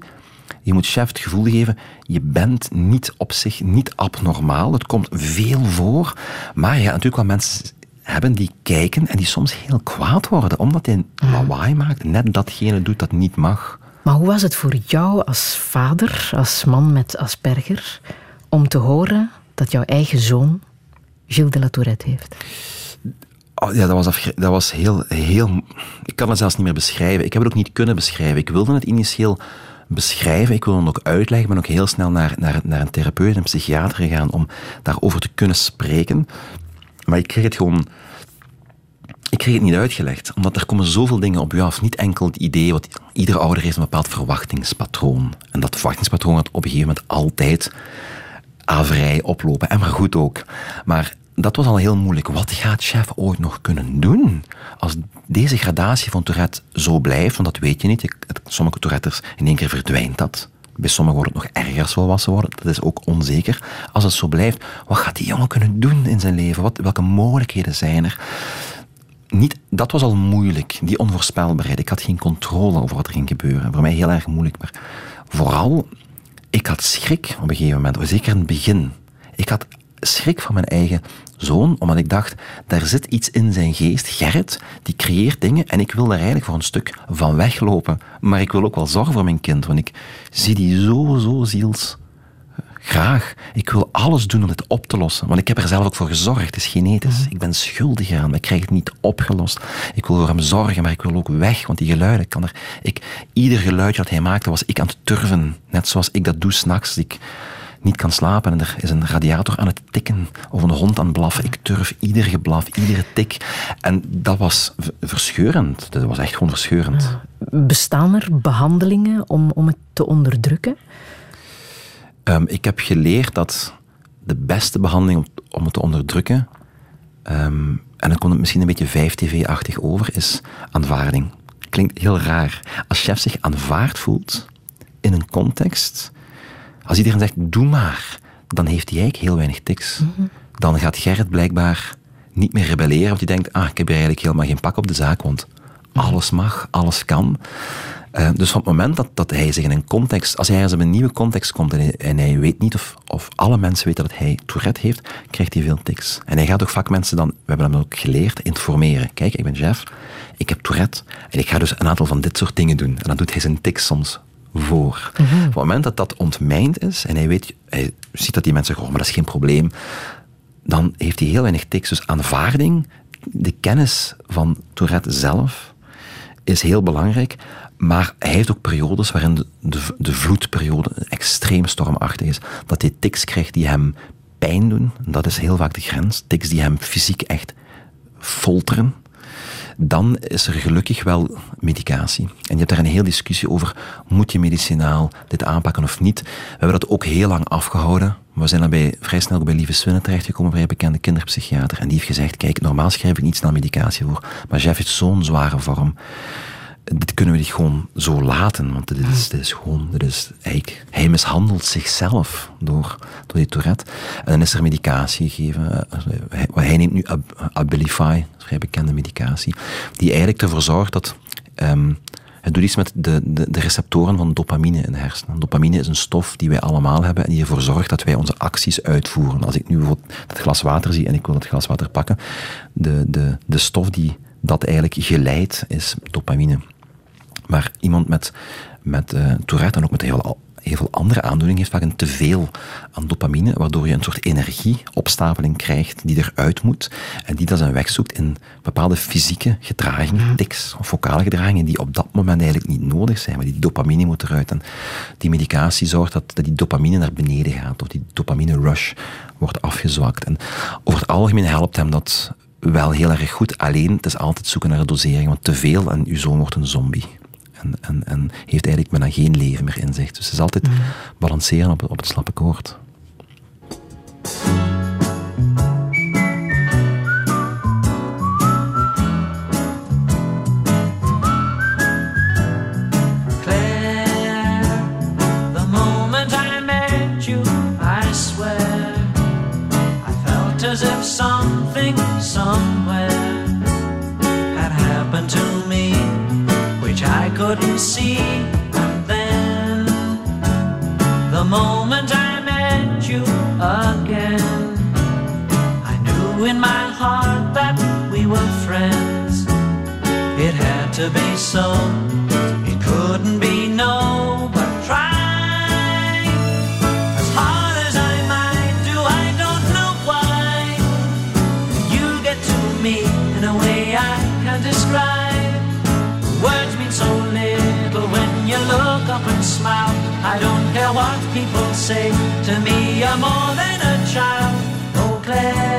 Je moet chef het gevoel geven, je bent niet op zich niet abnormaal. Het komt veel voor. Maar je gaat natuurlijk wel mensen hebben die kijken en die soms heel kwaad worden, omdat hij een lawaai maakt, net datgene doet dat niet mag. Maar hoe was het voor jou als vader, als man met Asperger, om te horen dat jouw eigen zoon Gilles de la Tourette heeft? Oh, ja, dat was, dat was heel, heel... Ik kan het zelfs niet meer beschrijven. Ik heb het ook niet kunnen beschrijven. Ik wilde het initieel beschrijven. Ik wilde het ook uitleggen. Ik ben ook heel snel naar, naar, naar een therapeut, een psychiater gegaan om daarover te kunnen spreken. Maar ik kreeg het gewoon... Ik kreeg het niet uitgelegd, omdat er komen zoveel dingen op je af. Niet enkel het idee, wat iedere ouder heeft een bepaald verwachtingspatroon. En dat verwachtingspatroon gaat op een gegeven moment altijd avrij oplopen. En maar goed ook. Maar dat was al heel moeilijk. Wat gaat chef ooit nog kunnen doen? Als deze gradatie van Tourette zo blijft, want dat weet je niet. Sommige Touretters, in één keer verdwijnt dat. Bij sommigen wordt het nog erger volwassen worden. Dat is ook onzeker. Als het zo blijft, wat gaat die jongen kunnen doen in zijn leven? Wat, welke mogelijkheden zijn er? Niet, dat was al moeilijk, die onvoorspelbaarheid. Ik had geen controle over wat er ging gebeuren. Voor mij heel erg moeilijk. Maar vooral, ik had schrik op een gegeven moment. Zeker in het begin. Ik had schrik van mijn eigen zoon, omdat ik dacht, daar zit iets in zijn geest. Gerrit, die creëert dingen en ik wil daar eigenlijk voor een stuk van weglopen. Maar ik wil ook wel zorgen voor mijn kind, want ik zie die zo, zo ziels graag. Ik wil alles doen om dit op te lossen. Want ik heb er zelf ook voor gezorgd. Het is genetisch. Mhm. Ik ben schuldig aan. Ik krijg het niet opgelost. Ik wil voor hem zorgen, maar ik wil ook weg. Want die geluiden kan er... Ik, ieder geluidje dat hij maakte, was ik aan het turven. Net zoals ik dat doe s'nachts. Ik niet kan slapen en er is een radiator aan het tikken of een hond aan het blaffen. Ik turf ieder geblaf, iedere tik. En dat was verscheurend. Dat was echt gewoon verscheurend. Bestaan er behandelingen om, om het te onderdrukken? Ehm, ik heb geleerd dat de beste behandeling om, om het te onderdrukken, ehm, en dan komt het misschien een beetje 5TV-achtig over, is aanvaarding. Klinkt heel raar. Als chef zich aanvaard voelt in een context, als iedereen zegt, doe maar, dan heeft hij eigenlijk heel weinig tics. Mhm. Dan gaat Gerrit blijkbaar niet meer rebelleren, want hij denkt, ah, ik heb hier eigenlijk helemaal geen pak op de zaak, want alles mag, alles kan. Uh, dus van het moment dat, dat hij zich in een context, als hij ergens in een nieuwe context komt en hij, en hij weet niet of, of alle mensen weten dat hij Tourette heeft, krijgt hij veel tics. En hij gaat ook vaak mensen dan, we hebben hem ook geleerd, informeren. Kijk, ik ben Jeff, ik heb Tourette en ik ga dus een aantal van dit soort dingen doen. En dan doet hij zijn tics soms voor. Mhm. Op het moment dat dat ontmijnd is en hij, weet, hij ziet dat die mensen zeggen, oh, maar dat is geen probleem, dan heeft hij heel weinig tics. Dus aanvaarding, de kennis van Tourette zelf, is heel belangrijk. Maar hij heeft ook periodes waarin de, de, de vloedperiode extreem stormachtig is. Dat hij tics krijgt die hem pijn doen. Dat is heel vaak de grens. Tics die hem fysiek echt folteren dan is er gelukkig wel medicatie. En je hebt daar een hele discussie over, moet je medicinaal dit aanpakken of niet? We hebben dat ook heel lang afgehouden. We zijn dan bij, vrij snel bij Lieve Swinnen terechtgekomen, een bekende kinderpsychiater. En die heeft gezegd, kijk, normaal schrijf ik niet snel medicatie voor, maar Jeff heeft zo'n zware vorm dit kunnen we niet gewoon zo laten, want dit is, dit is gewoon, dit is, hij, hij mishandelt zichzelf door, door die Tourette. En dan is er medicatie gegeven. Hij, hij neemt nu Abilify, vrij bekende medicatie, die eigenlijk ervoor zorgt dat um, het doet iets met de, de, de, receptoren van dopamine in de hersenen. Dopamine is een stof die wij allemaal hebben en die ervoor zorgt dat wij onze acties uitvoeren. Als ik nu bijvoorbeeld het glas water zie en ik wil dat glas water pakken, de, de, de stof die dat eigenlijk geleidt is dopamine. Maar iemand met, met uh, Tourette en ook met heel, heel veel andere aandoeningen heeft vaak een teveel aan dopamine, waardoor je een soort energieopstapeling krijgt die eruit moet en die dan zijn weg zoekt in bepaalde fysieke gedragingen, mhm. tics of focale gedragingen die op dat moment eigenlijk niet nodig zijn, maar die dopamine moet eruit. En die medicatie zorgt dat, dat die dopamine naar beneden gaat, of die dopamine rush wordt afgezwakt. En over het algemeen helpt hem dat wel heel erg goed. Alleen, het is altijd zoeken naar een dosering, want te veel en uw zoon wordt een zombie. En, en, en heeft eigenlijk bijna geen leven meer in zich. Dus het is altijd mm. balanceren op, op het slappe koord. Look up and smile. I don't care what people say, to me you're more than a child. Oh, Claire.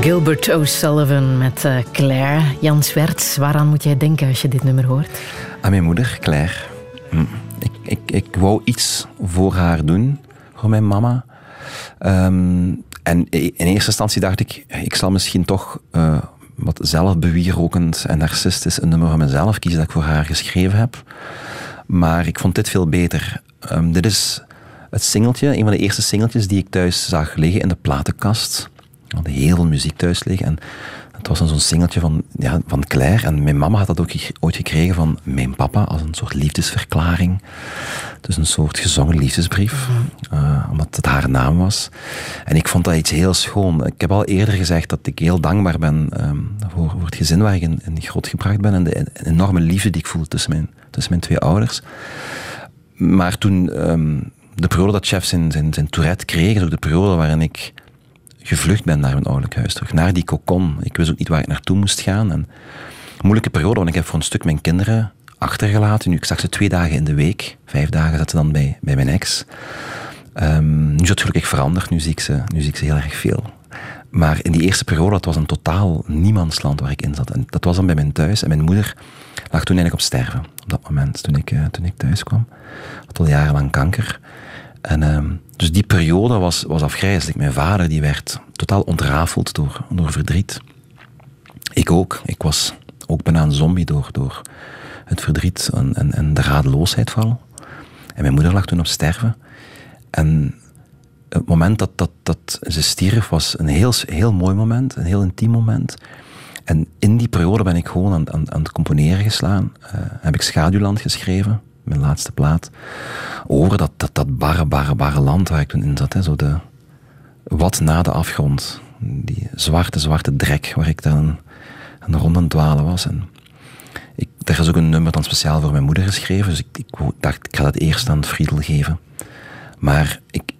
Gilbert O'Sullivan met eh, Claire. Jan Zwerts, waaraan moet jij denken als je dit nummer hoort? Aan mijn moeder, Claire. Hm. Ik, ik, ik wou iets voor haar doen, voor mijn mama. Ehm, en in eerste instantie dacht ik, ik zal misschien toch eh, wat zelfbewierokend en narcistisch een nummer van mezelf kiezen dat ik voor haar geschreven heb. Maar ik vond dit veel beter. Ehm, dit is het singeltje, een van de eerste singeltjes die ik thuis zag liggen in de platenkast. Ik had heel veel muziek thuis liggen en het was dan zo'n singeltje van, ja, van Claire. En mijn mama had dat ook ooit gekregen van mijn papa als een soort liefdesverklaring. Dus een soort gezongen liefdesbrief, eh, omdat het haar naam was. En ik vond dat iets heel schoon. Ik heb al eerder gezegd dat ik heel dankbaar ben ehm, voor, voor het gezin waar ik in, in grootgebracht ben en de en- enorme liefde die ik voel tussen mijn, tussen mijn twee ouders. Maar toen ehm, de periode dat Chef zijn, zijn, zijn Tourette kreeg, is ook de periode waarin ik gevlucht ben naar mijn ouderlijk huis terug. Naar die kokon. Ik wist ook niet waar ik naartoe moest gaan. En een moeilijke periode, want ik heb voor een stuk mijn kinderen achtergelaten. Nu, ik zag ze twee dagen in de week. Vijf dagen zaten ze dan bij, bij mijn ex. Ehm, nu is het gelukkig veranderd. Nu zie, ik ze, nu zie ik ze heel erg veel. Maar in die eerste periode, dat was een totaal niemandsland waar ik in zat. En dat was dan bij mijn thuis. En mijn moeder lag toen eigenlijk op sterven. Op dat moment, toen ik, eh, toen ik thuis kwam. Had al jarenlang kanker. En, ehm, dus die periode was, was afgrijzelijk. Mijn vader die werd totaal ontrafeld door, door verdriet. Ik ook. Ik was ook bijna een zombie door, door het verdriet en, en, en de radeloosheid vooral. En mijn moeder lag toen op sterven. En het moment dat, dat, dat ze stierf was een heel, heel mooi moment, een heel intiem moment. En in die periode ben ik gewoon aan, aan, aan het componeren geslaan. Eh, heb ik Schaduwland geschreven, mijn laatste plaat. Over dat, dat, dat barre, barre, barre land waar ik toen in zat. Hè, zo de, wat na de afgrond. Die zwarte, zwarte drek waar ik dan aan de rond aan het dwalen was. En ik, er is ook een nummer dan speciaal voor mijn moeder geschreven. Dus ik, ik dacht, ik ga dat eerst aan Friedel geven. Maar ik,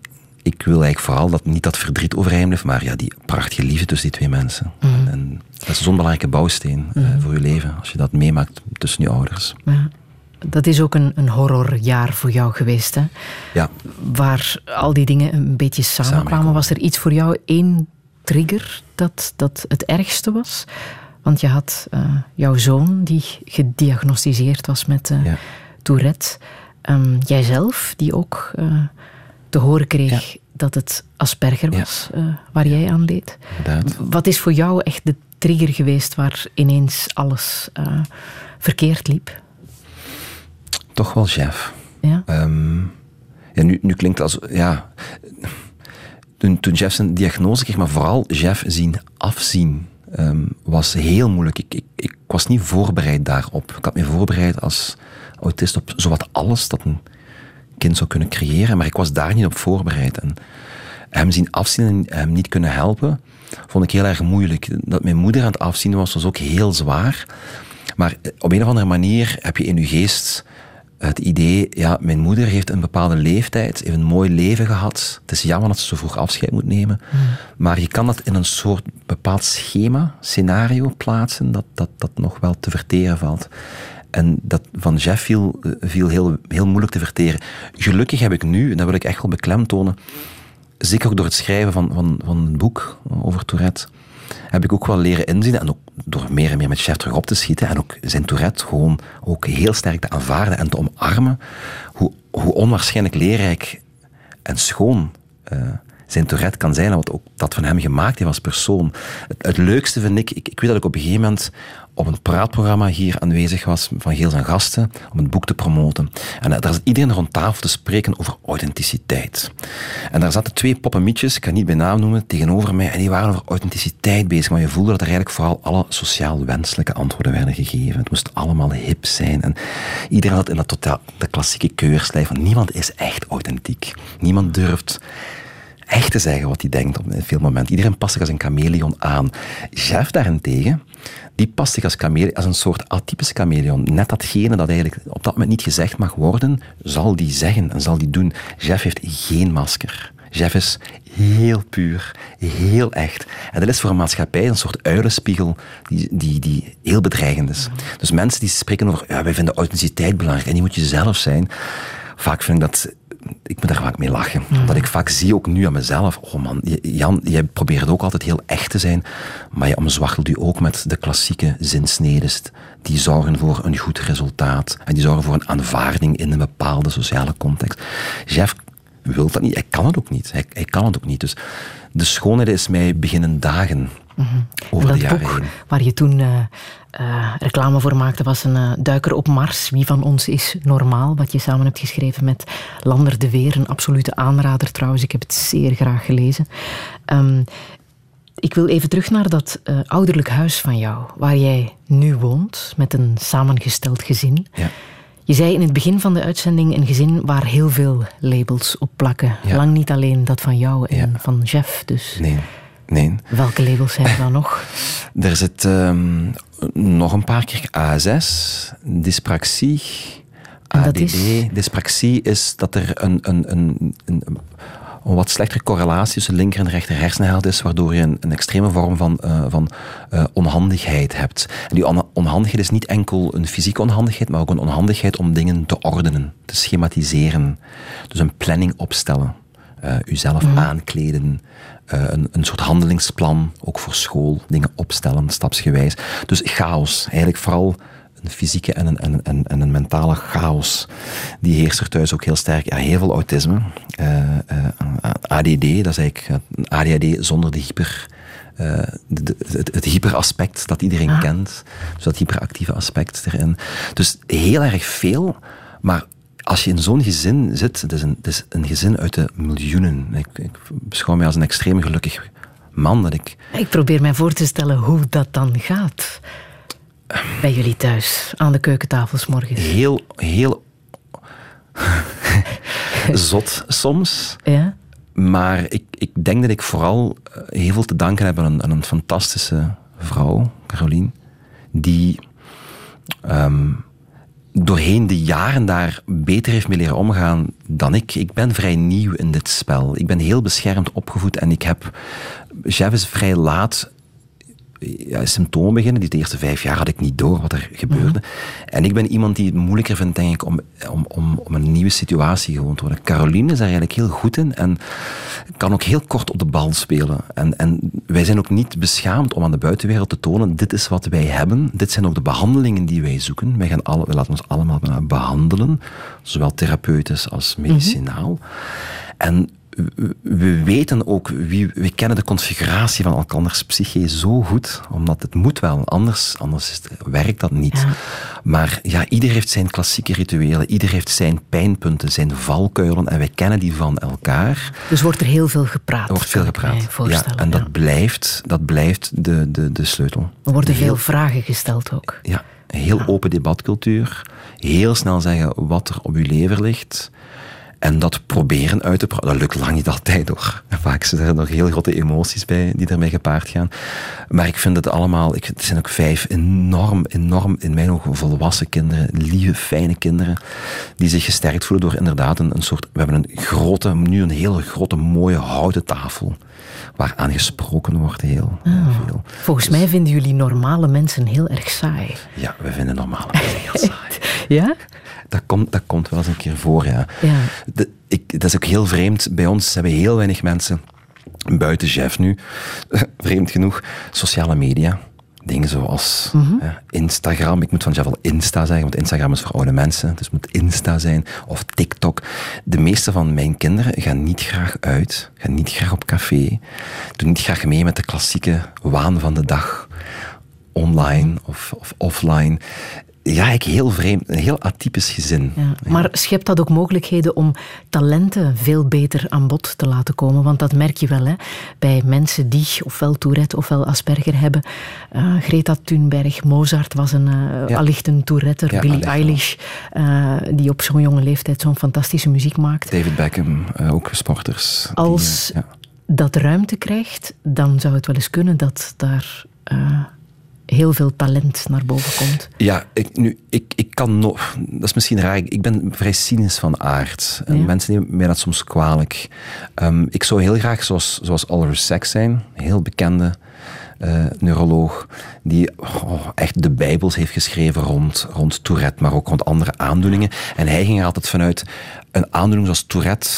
ik wil eigenlijk vooral dat niet dat verdriet overeind blijft, maar ja, die prachtige liefde tussen die twee mensen. En, en dat is zo'n belangrijke bouwsteen eh, voor je leven, als je dat meemaakt tussen je ouders. Ja. Dat is ook een, een horrorjaar voor jou geweest, hè? Ja, Waar al die dingen een beetje samenkwamen. Was er iets voor jou, één trigger, dat, dat het ergste was? Want je had eh, jouw zoon, die gediagnosticeerd was met eh, Ja. Tourette. Um, jijzelf, die ook uh, te horen kreeg dat het Asperger was, ja. waar jij aan leed. Inderdaad. Wat is voor jou echt de trigger geweest waar ineens alles verkeerd liep? Toch wel Jeff. Ja? Um, ja nu, nu klinkt als... Ja, toen, toen Jeff zijn diagnose kreeg, maar vooral Jeff zien afzien, um, was heel moeilijk. Ik, ik, ik was niet voorbereid daarop. Ik had me voorbereid als autist op zowat alles dat een kind zou kunnen creëren, maar ik was daar niet op voorbereid. En hem zien afzien en hem niet kunnen helpen, vond ik heel erg moeilijk. Dat mijn moeder aan het afzien was, was ook heel zwaar. Maar op een of andere manier heb je in je geest het idee, ja, mijn moeder heeft een bepaalde leeftijd, heeft een mooi leven gehad. Het is jammer dat ze zo vroeg afscheid moet nemen. Hmm. Maar je kan dat in een soort bepaald schema, scenario plaatsen, dat, dat, dat nog wel te verteren valt. En dat van Jeff viel, viel heel, heel moeilijk te verteren. Gelukkig heb ik nu, en dat wil ik echt wel beklemtonen, zeker ook door het schrijven van, van, van een boek over Tourette, heb ik ook wel leren inzien, en ook door meer en meer met Chef terug op te schieten, en ook zijn Tourette gewoon ook heel sterk te aanvaarden en te omarmen, hoe, hoe onwaarschijnlijk leerrijk en schoon uh, zijn Tourette kan zijn, en wat ook dat van hem gemaakt heeft als persoon. Het, het leukste vind ik, ik, ik weet dat ik op een gegeven moment op een praatprogramma hier aanwezig was van heel zijn gasten om een boek te promoten. En daar zat iedereen rond tafel te spreken over authenticiteit. En daar zaten twee poppenmietjes, ik kan niet bij naam noemen, tegenover mij en die waren over authenticiteit bezig, maar je voelde dat er eigenlijk vooral alle sociaal wenselijke antwoorden werden gegeven. Het moest allemaal hip zijn en iedereen had in dat totaal, de klassieke keurslijf van niemand is echt authentiek. Niemand durft echt te zeggen wat hij denkt op veel momenten. Iedereen past zich als een chameleon aan. Jeff daarentegen, die past zich als, chameleon, als een soort atypische chameleon. Net datgene dat eigenlijk op dat moment niet gezegd mag worden, zal die zeggen en zal die doen. Jeff heeft geen masker. Jeff is heel puur, heel echt. En dat is voor een maatschappij een soort uilenspiegel die, die, die heel bedreigend is. Dus mensen die spreken over, ja, wij vinden authenticiteit belangrijk en die moet je zelf zijn. Vaak vind ik dat ik moet daar vaak mee lachen. Mm. Omdat ik vaak zie ook nu aan mezelf, oh man, Jan, jij probeert ook altijd heel echt te zijn, maar je omzwachtelt u ook met de klassieke zinsnedes die zorgen voor een goed resultaat en die zorgen voor een aanvaarding in een bepaalde sociale context. Jeff wil dat niet, hij kan het ook niet. Hij, hij kan het ook niet. Dus de schoonheid is mij beginnen dagen over dat de jaren boek heen. waar je toen uh, uh, reclame voor maakte, was een uh, duiker op Mars. Wie van ons is normaal? Wat je samen hebt geschreven met Lander de Weer. Een absolute aanrader trouwens. Ik heb het zeer graag gelezen. Um, ik wil even terug naar dat ouderlijk huis van jou, waar jij nu woont, met een samengesteld gezin. Ja. Je zei in het begin van de uitzending een gezin waar heel veel labels op plakken. Ja. Lang niet alleen dat van jou en Ja. van Jeff. Dus Nee, nee. welke labels zijn er dan nog? Er zit um, nog een paar keer ASS, dyspraxie, En dat ADD. is? Dyspraxie is dat er een, een, een, een, een wat slechtere correlatie tussen linker en rechter hersenhelft is, waardoor je een, een extreme vorm van, uh, van uh, onhandigheid hebt. En die on onhandigheid is niet enkel een fysieke onhandigheid, maar ook een onhandigheid om dingen te ordenen, te schematiseren. Dus een planning opstellen, uh, uzelf Mhm. mm. aankleden, een, een soort handelingsplan, ook voor school, dingen opstellen, stapsgewijs. Dus chaos, eigenlijk vooral een fysieke en een, en, en, en een mentale chaos. Die heerst er thuis ook heel sterk. Ja, heel veel autisme. Uh, uh, ADD, dat is eigenlijk een ADHD zonder de hyper... Uh, de, de, het, het hyperaspect dat iedereen Ah. kent. Dus dat hyperactieve aspect erin. Dus heel erg veel, maar als je in zo'n gezin zit, het is, een, het is een gezin uit de miljoenen. Ik, ik beschouw mij als een extreem gelukkig man dat ik... Ik probeer mij voor te stellen hoe dat dan gaat. Bij jullie thuis, aan de keukentafel 's morgens. Heel, heel zot soms. Ja? Maar ik, ik denk dat ik vooral eh, heel veel te danken heb aan een, aan een fantastische vrouw, Caroline, die um, doorheen de jaren daar beter heeft mee leren omgaan dan ik. Ik ben vrij nieuw in dit spel. Ik ben heel beschermd opgevoed en ik heb... Jeff is vrij laat ja, symptomen beginnen. Die de eerste vijf jaar had ik niet door wat er gebeurde. En ik ben iemand die het moeilijker vindt, denk ik, om, om, om, om een nieuwe situatie gewoon te worden. Caroline is daar eigenlijk heel goed in en kan ook heel kort op de bal spelen. En, en wij zijn ook niet beschaamd om aan de buitenwereld te tonen, dit is wat wij hebben. Dit zijn ook de behandelingen die wij zoeken. Wij, gaan alle, wij laten ons allemaal behandelen, zowel therapeutisch als medicinaal. En we- we weten ook, wie, we kennen de configuratie van elkanders psyche zo goed, omdat het moet wel, anders, anders werkt dat niet. Ja. Maar ja, ieder heeft zijn klassieke rituelen, ieder heeft zijn pijnpunten, zijn valkuilen, en wij kennen die van elkaar. Dus wordt er heel veel gepraat. Er wordt veel gepraat. Ja, en dat ja. blijft, dat blijft de, de, de sleutel. Er worden Heel- veel vragen gesteld ook. ja, heel open debatcultuur. Heel snel zeggen wat er op uw lever ligt. En dat proberen uit te praten. Dat lukt lang niet altijd hoor. Vaak zijn er nog heel grote emoties bij die ermee gepaard gaan. Maar ik vind het allemaal, ik, het zijn ook vijf enorm, enorm, in mijn ogen volwassen kinderen. Lieve, fijne kinderen. Die zich gesterkt voelen door inderdaad een, een soort. We hebben een grote, nu een hele grote, mooie houten tafel. Waaraan gesproken wordt heel, heel veel. Volgens mij vinden jullie normale mensen heel erg saai. Ja, we vinden normale mensen heel saai. Ja? Dat komt, dat komt wel eens een keer voor, ja. Ja. De, ik, dat is ook heel vreemd. Bij ons hebben heel weinig mensen, buiten Jeff nu, vreemd genoeg, sociale media. Dingen zoals eh, Instagram. Ik moet van al Insta zeggen, want Instagram is voor oude mensen. Dus het moet Insta zijn. Of TikTok. De meeste van mijn kinderen gaan niet graag uit. Gaan niet graag op café. Doen niet graag mee met de klassieke waan van de dag. Online of, of offline. Ja, ik heel vreemd. Een heel atypisch gezin. Ja. Maar schept dat ook mogelijkheden om talenten veel beter aan bod te laten komen? Want dat merk je wel hè? bij mensen die ofwel Tourette ofwel Asperger hebben. Eh, Greta Thunberg, Mozart was een, Ja. allicht een Touretter. Ja, Billie allicht wel. Eilish, eh, die op zo'n jonge leeftijd zo'n fantastische muziek maakt. David Beckham, ook sporters. Als dat ruimte krijgt, dan zou het wel eens kunnen dat daar heel veel talent naar boven komt. Ja, ik, nu, ik, ik kan nog... Dat is misschien raar. Ik, ben vrij cynisch van aard. En Ja. mensen nemen mij dat soms kwalijk. Ehm, ik zou heel graag zoals, zoals Oliver Sacks zijn. Een heel bekende eh, neuroloog. Die oh, echt de bijbels heeft geschreven rond, rond Tourette. Maar ook rond andere aandoeningen. En hij ging er altijd vanuit... Een aandoening zoals Tourette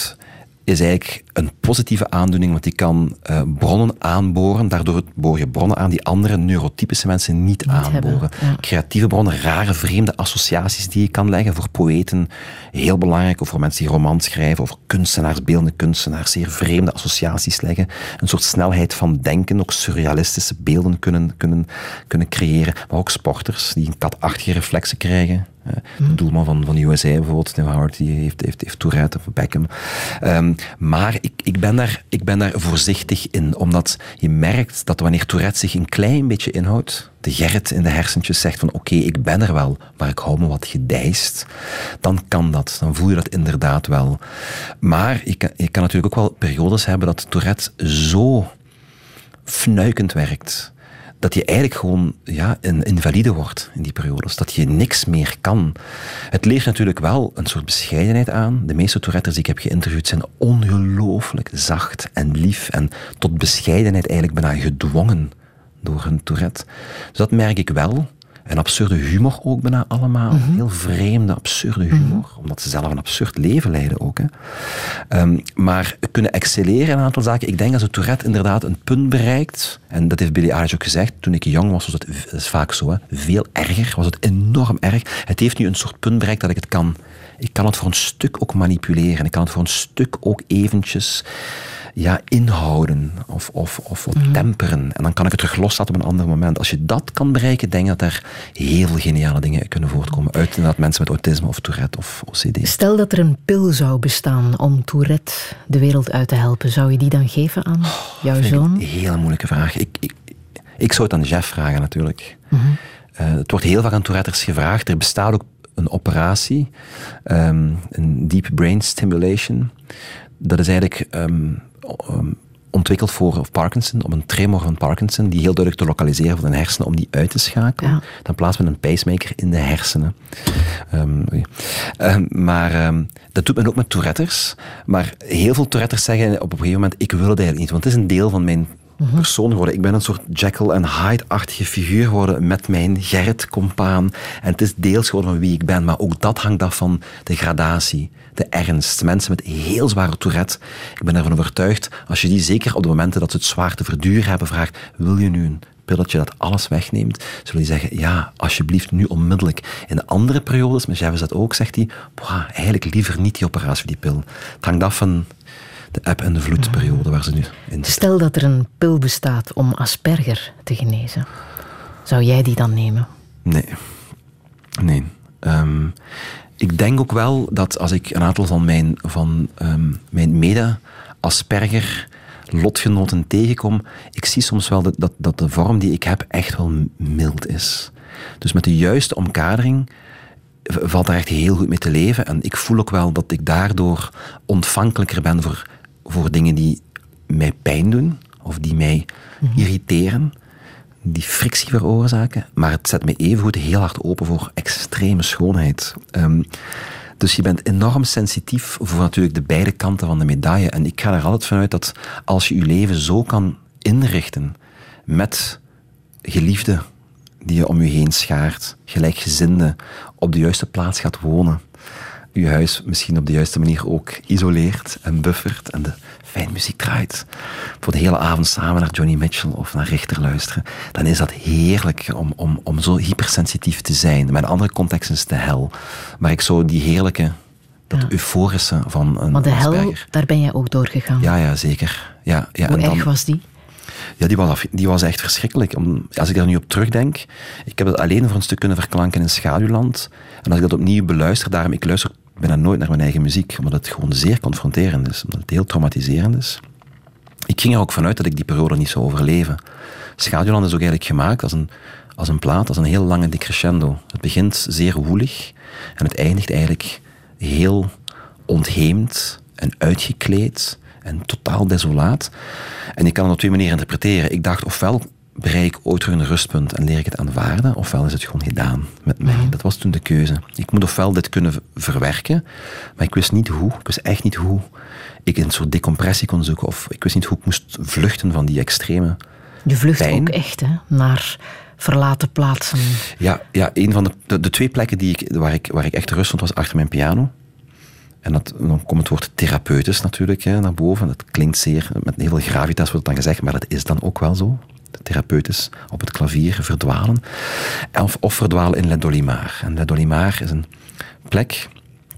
is eigenlijk een positieve aandoening, want die kan eh, bronnen aanboren. Daardoor boor je bronnen aan die andere neurotypische mensen niet, aanboren. ja. Creatieve bronnen, rare, vreemde associaties die je kan leggen. Voor poëten heel belangrijk, of voor mensen die romans schrijven, of kunstenaars, beeldende kunstenaars, zeer vreemde associaties leggen. Een soort snelheid van denken, ook surrealistische beelden kunnen, kunnen, kunnen creëren. Maar ook sporters die een katachtige reflexen krijgen. Eh, De doelman van, van USA bijvoorbeeld, Tim Howard, die heeft, heeft, heeft Tourette of Beckham. Ehm, maar ik, ik, ben daar, ik ben daar voorzichtig in, omdat je merkt dat wanneer Tourette zich een klein beetje inhoudt, de Gerrit in de hersentjes zegt van oké, ik ben er wel, maar ik hou me wat gedijst, dan kan dat. Dan voel je dat inderdaad wel. Maar je kan, je kan natuurlijk ook wel periodes hebben dat Tourette zo fnuikend werkt. Dat je eigenlijk gewoon ja, een invalide wordt in die periodes. Dat je niks meer kan. Het leert natuurlijk wel een soort bescheidenheid aan. De meeste Touretters die ik heb geïnterviewd zijn ongelooflijk zacht en lief. En tot bescheidenheid eigenlijk bijna gedwongen door hun Tourette. Dus dat merk ik wel. En absurde humor ook bijna allemaal. Heel vreemde, absurde humor. Omdat ze zelf een absurd leven leiden ook. Hè. Ehm, maar kunnen excelleren in een aantal zaken. Ik denk dat de Tourette inderdaad een punt bereikt. En dat heeft Billy Eilish ook gezegd. Toen ik jong was, was het, dat is vaak zo, hè, veel erger. Was het enorm erg. Het heeft nu een soort punt bereikt dat ik het kan. Ik kan het voor een stuk ook manipuleren. Ik kan het voor een stuk ook eventjes ja, inhouden of, of, of wat temperen. En dan kan ik het terug loslaten op een ander moment. Als je dat kan bereiken, denk ik dat er heel veel geniale dingen kunnen voortkomen. Uit inderdaad mensen met autisme of Tourette of OCD. Stel dat er een pil zou bestaan om Tourette de wereld uit te helpen, zou je die dan geven aan jouw Vind ik zoon? Een hele moeilijke vraag. Ik, ik, ik zou het aan Jeff vragen natuurlijk. Eh, het wordt heel vaak aan Touretters gevraagd. Er bestaat ook een operatie, ehm, een deep brain stimulation. Dat is eigenlijk ehm, ontwikkeld voor Parkinson, om een tremor van Parkinson, die heel duidelijk te lokaliseren van de hersenen, om die uit te schakelen. Ja. Dan plaatsen we een pacemaker in de hersenen. Ehm. Ehm, maar ehm, dat doet men ook met Touretters. Maar heel veel Touretters zeggen op een gegeven moment, ik wil het eigenlijk niet, want het is een deel van mijn persoon geworden. Ik ben een soort Jekyll en Hyde-achtige figuur geworden met mijn Gerrit-compaan. En het is deels geworden van wie ik ben, maar ook dat hangt af van de gradatie, de ernst. Mensen met heel zware Tourette. Ik ben ervan overtuigd, als je die zeker op de momenten dat ze het zwaar te verduren hebben vraagt, wil je nu een pilletje dat alles wegneemt, zullen die zeggen, ja, alsjeblieft, nu onmiddellijk. In de andere periodes, met Jeff dat ook, zegt hij, eigenlijk liever niet die operatie, die pil. Het hangt af van de eb- en de vloedperiode waar ze nu in zitten. Stel dat er een pil bestaat om Asperger te genezen. Zou jij die dan nemen? Nee. Nee. Ehm, ik denk ook wel dat als ik een aantal van mijn, van, ehm, mijn mede-Asperger lotgenoten tegenkom, ik zie soms wel dat, dat, dat de vorm die ik heb echt wel mild is. Dus met de juiste omkadering valt daar echt heel goed mee te leven. En ik voel ook wel dat ik daardoor ontvankelijker ben voor, voor dingen die mij pijn doen of die mij irriteren, die frictie veroorzaken. Maar het zet me evengoed heel hard open voor extreme schoonheid. Ehm, dus je bent enorm sensitief voor natuurlijk de beide kanten van de medaille. En ik ga er altijd vanuit dat als je je leven zo kan inrichten met geliefden die je om je heen schaart, gelijkgezinden, op de juiste plaats gaat wonen, je huis misschien op de juiste manier ook isoleert en buffert en de fijn muziek draait, voor de hele avond samen naar Johnny Mitchell of naar Richter luisteren, dan is dat heerlijk om, om, om zo hypersensitief te zijn. In andere contexten is de hel. Maar ik zou die heerlijke, dat Ja. euforische van een Maar de hel, daar ben jij ook doorgegaan. Ja, ja, zeker. Ja, ja, Hoe en dan- erg was die? ja, die was, af- die was echt verschrikkelijk. Om, als ik daar nu op terugdenk, ik heb het alleen voor een stuk kunnen verklanken in Schaduwland. En als ik dat opnieuw beluister, daarom, ik luister bijna nooit naar mijn eigen muziek, omdat het gewoon zeer confronterend is, omdat het heel traumatiserend is. Ik ging er ook vanuit dat ik die periode niet zou overleven. Schaduwland is ook eigenlijk gemaakt als een, als een plaat, als een heel lange decrescendo. Het begint zeer woelig en het eindigt eigenlijk heel ontheemd en uitgekleed en totaal desolaat. En ik kan het op twee manieren interpreteren. Ik dacht, ofwel bereik ik ooit terug een rustpunt en leer ik het aanvaarden, ofwel is het gewoon gedaan met mij. Dat was toen de keuze. Ik moet ofwel dit kunnen verwerken, maar ik wist niet hoe. Ik wist echt niet hoe ik een soort decompressie kon zoeken, of ik wist niet hoe ik moest vluchten van die extreme Je vlucht Pijn. ook echt hè, naar verlaten plaatsen. Ja, ja een van de, de, de twee plekken die ik, waar, ik, waar ik echt rust vond, was achter mijn piano. En dat, dan komt het woord therapeutisch natuurlijk hè, naar boven. Dat klinkt zeer, met heel veel gravitas wordt het dan gezegd, maar dat is dan ook wel zo. Therapeutisch op het klavier verdwalen. Of, of verdwalen in Le Dolimar. En Le Dolimar is een plek,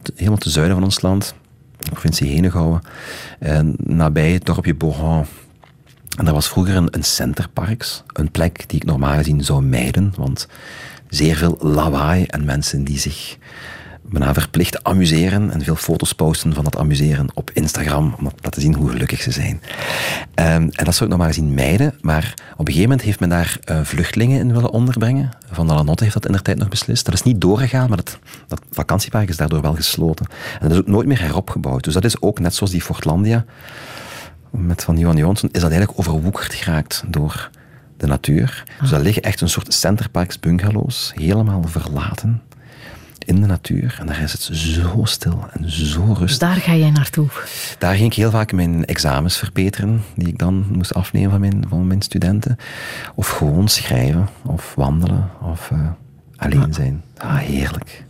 te- helemaal ten zuiden van ons land, de provincie Henegouwen, en nabij het dorpje Bourgon. En dat was vroeger een, een centerparks, een plek die ik normaal gezien zou mijden, want zeer veel lawaai en mensen die zich bijna verplicht amuseren en veel foto's posten van dat amuseren op Instagram, om te laten zien hoe gelukkig ze zijn. Ehm, en dat zou ik normaal gezien mijden, maar op een gegeven moment heeft men daar eh, vluchtelingen in willen onderbrengen. Van de Lanotte heeft dat in der tijd nog beslist. Dat is niet doorgegaan, maar dat, dat vakantiepark is daardoor wel gesloten. En dat is ook nooit meer heropgebouwd. Dus dat is ook net zoals die Fortlandia, met van Johan Johansson, is dat eigenlijk overwoekerd geraakt door de natuur. Dus daar liggen echt een soort centerparks bungalows, helemaal verlaten in de natuur. En daar is het zo stil en zo rustig. daar ga jij naartoe. Daar ging ik heel vaak mijn examens verbeteren, die ik dan moest afnemen van mijn, van mijn studenten. Of gewoon schrijven, of wandelen, of eh, alleen zijn. Ah, heerlijk.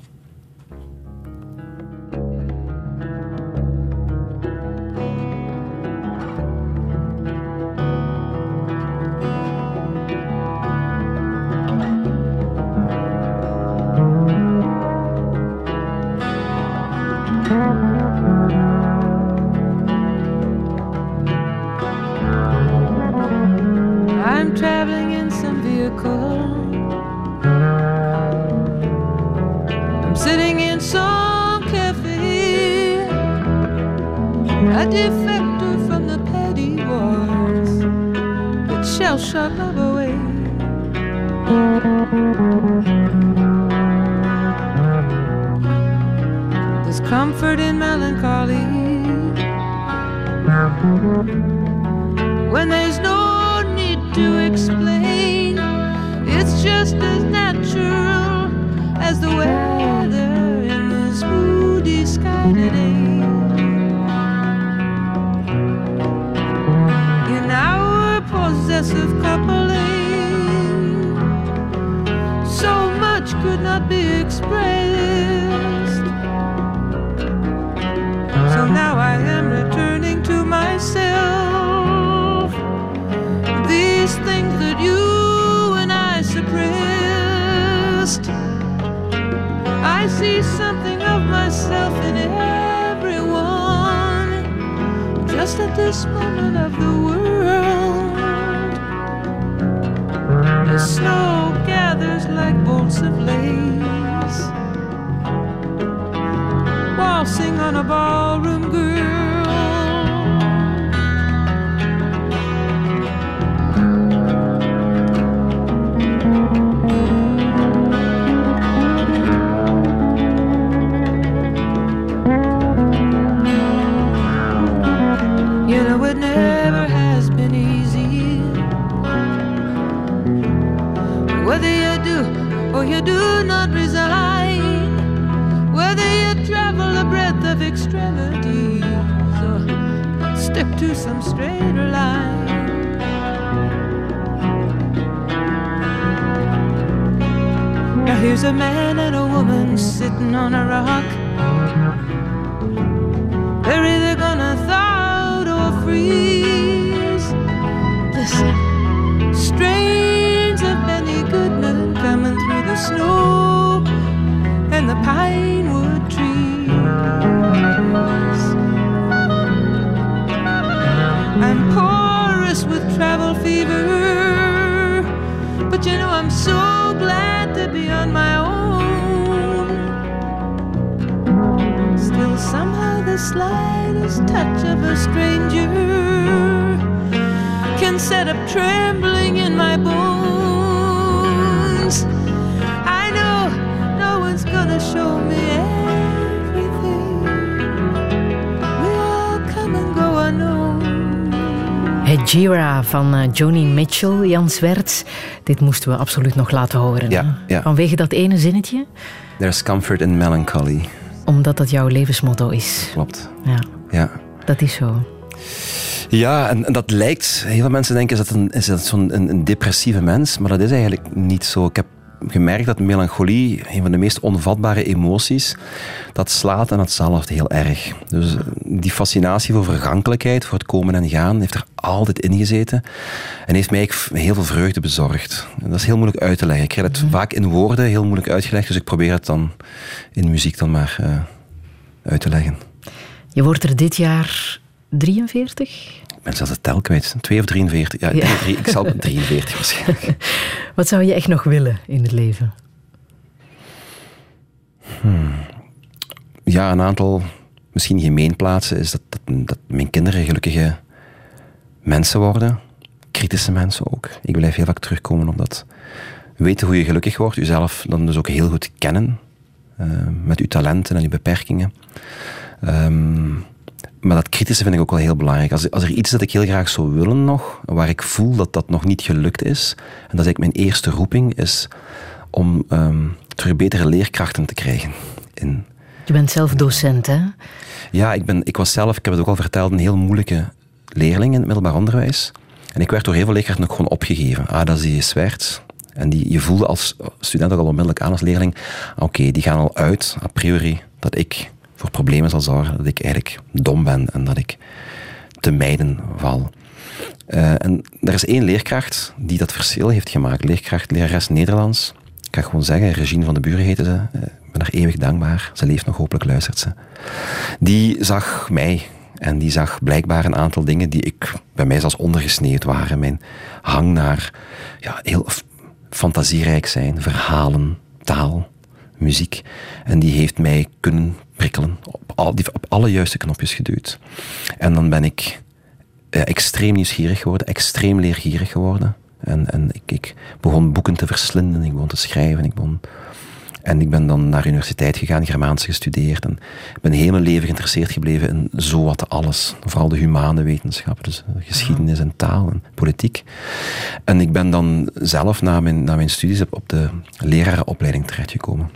Like bolts of lace, waltzing on a ballroom girl. Van eh, Joni Mitchell, Jan Zwerts. Dit moesten we absoluut nog laten horen. Ja, hè? ja. Vanwege dat ene zinnetje, There's comfort in melancholy. omdat dat jouw levensmotto is. Klopt. Ja, Ja. dat is zo. Ja, en, en dat lijkt... Heel veel mensen denken, is dat, een, is dat zo'n een, een depressieve mens? Maar dat is eigenlijk niet zo. Ik heb gemerkt dat melancholie, een van de meest onvatbare emoties, dat slaat en dat zalft heel erg. Dus eh, die fascinatie voor vergankelijkheid, voor het komen en gaan, heeft er altijd in gezeten. En heeft mij eigenlijk heel veel vreugde bezorgd. En dat is heel moeilijk uit te leggen. Ik krijg het vaak in woorden heel moeilijk uitgelegd, dus ik probeer het dan in muziek dan maar eh, uit te leggen. Je wordt er dit jaar 43? Ik ben zelfs de tel kwijt. 2 of 43. Ja, Ja. drie- drie- ik zal 43 waarschijnlijk. Wat zou je echt nog willen in het leven? Ja, een aantal misschien gemeenplaatsen is dat, dat, dat mijn kinderen gelukkige mensen worden. Kritische mensen ook. Ik blijf heel vaak terugkomen op dat. Weten hoe je gelukkig wordt, jezelf dan dus ook heel goed kennen. eh, met uw talenten en uw beperkingen. Ehm, maar dat kritische vind ik ook wel heel belangrijk. Als, als er iets dat ik heel graag zou willen nog, waar ik voel dat dat nog niet gelukt is, en dat is eigenlijk mijn eerste roeping, is om ehm, terug betere leerkrachten te krijgen in, Je bent zelf docent, hè? ja, ik, ben, ik was zelf, ik heb het ook al verteld, een heel moeilijke leerling in het middelbaar onderwijs. En ik werd door heel veel leerkrachten ook gewoon opgegeven. Ah, dat is die Swerts. En die, je voelde als student ook al onmiddellijk aan als leerling, oké, die gaan al uit, a priori, dat ik voor problemen zal zorgen, dat ik eigenlijk dom ben en dat ik te mijden val. Eh, en er is één leerkracht die dat verschil heeft gemaakt. Leerkracht, lerares Nederlands. Ik ga gewoon zeggen, Regine van de Buren heette ze. Eh, Ik ben haar eeuwig dankbaar. Ze leeft nog, hopelijk luistert ze. Die zag mij en die zag blijkbaar een aantal dingen die ik bij mij zelfs ondergesneeuwd waren. Mijn hang naar ja, heel fantasierijk zijn, verhalen, taal, muziek. En die heeft mij kunnen prikkelen, op, al, die, op alle juiste knopjes geduwd. En dan ben ik extreem nieuwsgierig geworden, extreem leergierig geworden. En, en ik, ik begon boeken te verslinden, ik begon te schrijven, ik begon... En ik ben dan naar universiteit gegaan, Germaanse gestudeerd. En ben heel mijn leven geïnteresseerd gebleven in zowat alles. Vooral de humane wetenschappen, dus eh, geschiedenis en taal en politiek. En ik ben dan zelf na mijn, na mijn studies op, op de lerarenopleiding terechtgekomen.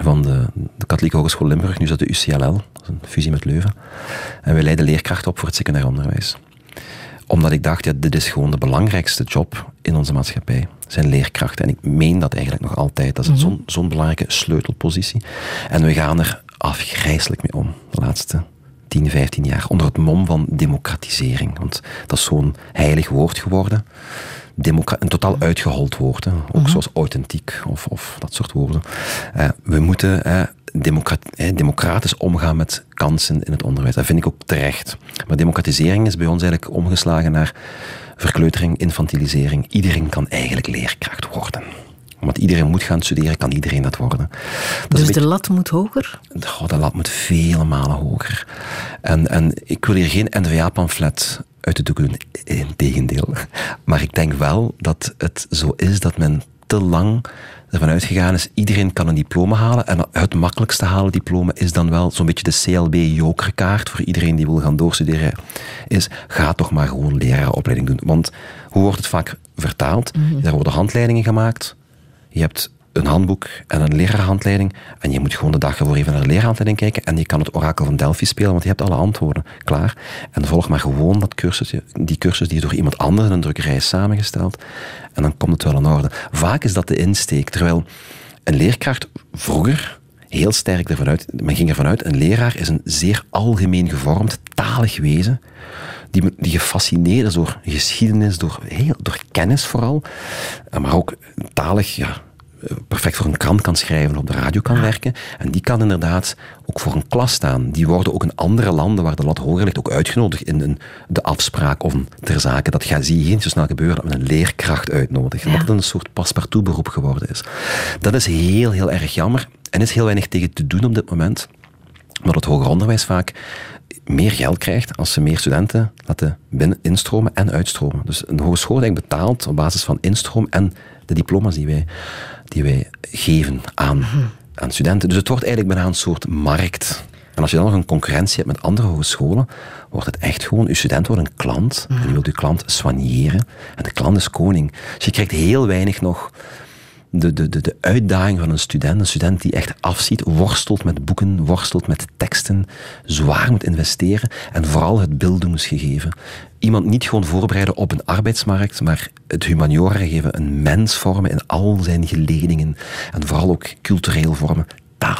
Van de, de Katholieke Hogeschool Limburg, nu dat de UCLL, een fusie met Leuven. En wij leiden leerkrachten op voor het secundair onderwijs Omdat ik dacht, ja, dit is gewoon de belangrijkste job in onze maatschappij. Zijn leerkrachten. En ik meen dat eigenlijk nog altijd. Dat is zo'n zo'n belangrijke sleutelpositie. En we gaan er afgrijselijk mee om. De laatste 10, 15 jaar. Onder het mom van democratisering. Want dat is zo'n heilig woord geworden. Democra een totaal uitgehold woord. Hè. Ook zoals authentiek of, of dat soort woorden. Eh, we moeten democrat- eh, democratisch omgaan met kansen in het onderwijs. Dat vind ik ook terecht. Maar democratisering is bij ons eigenlijk omgeslagen naar verkleutering, infantilisering. Iedereen kan eigenlijk leerkracht worden. Want iedereen moet gaan studeren, kan iedereen dat worden. Dat Dus de lat moet hoger? Goh, de lat moet vele malen hoger. En, en ik wil hier geen N-VA-pamflet uit de doek doen. Integendeel. Maar ik denk wel dat het zo is dat men te lang ervan uitgegaan is, iedereen kan een diploma halen. En het makkelijkste halen diploma is dan wel zo'n beetje de CLB-jokerkaart voor iedereen die wil gaan doorstuderen. Is, ga toch maar gewoon leraaropleiding doen. Want hoe wordt het vaak vertaald? Er worden handleidingen gemaakt. Je hebt een handboek en een leraarhandleiding. En je moet gewoon de dag ervoor even naar de leraarhandleiding kijken. En je kan het orakel van Delphi spelen, want je hebt alle antwoorden klaar. En volg maar gewoon dat cursusje, die cursus die door iemand anders in een drukkerij is samengesteld. En dan komt het wel in orde. Vaak is dat de insteek. Terwijl een leerkracht vroeger heel sterk ervan uit, men ging ervan uit, een leraar is een zeer algemeen gevormd, talig wezen die, die gefascineerd is door geschiedenis, door, heel, door kennis vooral, maar ook talig, ja, perfect voor een krant kan schrijven, op de radio kan werken. En die kan inderdaad ook voor een klas staan. Die worden ook in andere landen waar de lat hoger ligt ook uitgenodigd in een, de afspraak of ter zake. Dat gaat, zie je zo snel gebeuren dat men een leerkracht uitnodigt. Omdat het een soort paspartout beroep geworden is. Dat is heel, heel erg jammer. En is heel weinig tegen te doen op dit moment. Maar het hoger onderwijs vaak meer geld krijgt als ze meer studenten laten binnen instromen en uitstromen. Dus een hogeschool betaalt op basis van instroom en de diploma's die wij, die wij geven aan, aan studenten. Dus het wordt eigenlijk bijna een soort markt. En als je dan nog een concurrentie hebt met andere hogescholen, wordt het echt gewoon, uw student wordt een klant en je wilt uw klant soigneren. En de klant is koning. Dus je krijgt heel weinig nog de, de, de, de uitdaging van een student, een student die echt afziet, worstelt met boeken, worstelt met teksten, zwaar moet investeren en vooral het beelddoeningsgegeven. Iemand niet gewoon voorbereiden op een arbeidsmarkt, maar het humaniora geven, een mens vormen in al zijn geledingen en vooral ook cultureel vormen,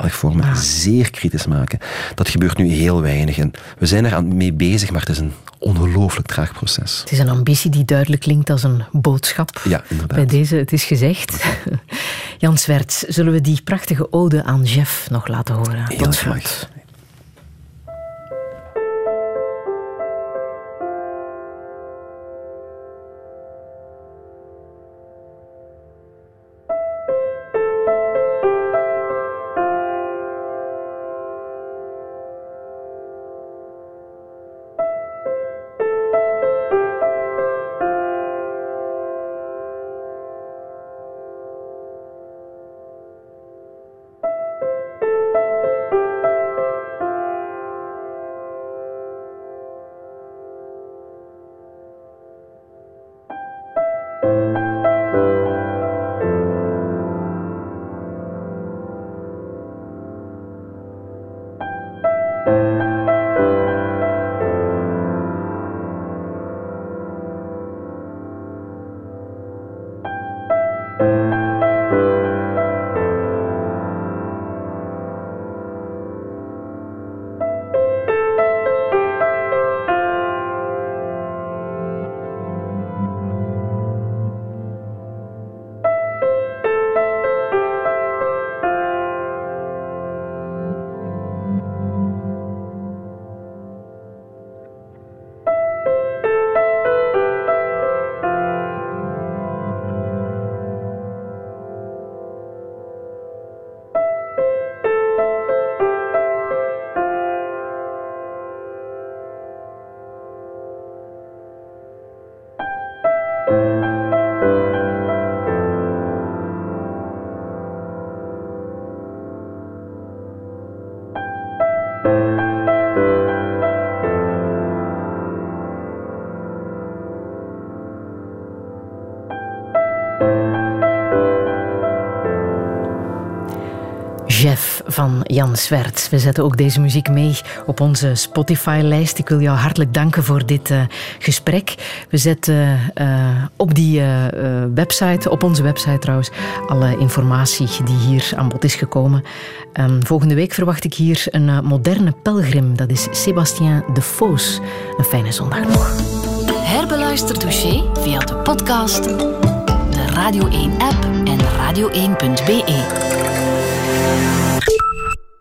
vormen, zeer kritisch maken. Dat gebeurt nu heel weinig en we zijn er aan mee bezig, maar het is een ongelooflijk traag proces. Het is een ambitie die duidelijk klinkt als een boodschap. Ja, inderdaad. Bij deze, het is gezegd. Jan Swerts, zullen we die prachtige ode aan Jeff nog laten horen? Heel Tot graag. Jan Swerts. We zetten ook deze muziek mee op onze Spotify-lijst. Ik wil jou hartelijk danken voor dit uh, gesprek. We zetten uh, op die uh, website, op onze website trouwens, alle informatie die hier aan bod is gekomen. Um, volgende week verwacht ik hier een moderne pelgrim. Dat is Sébastien de Foos. Een fijne zondag nog. Herbeluister Touché via de podcast, de Radio 1-app en radio1.be.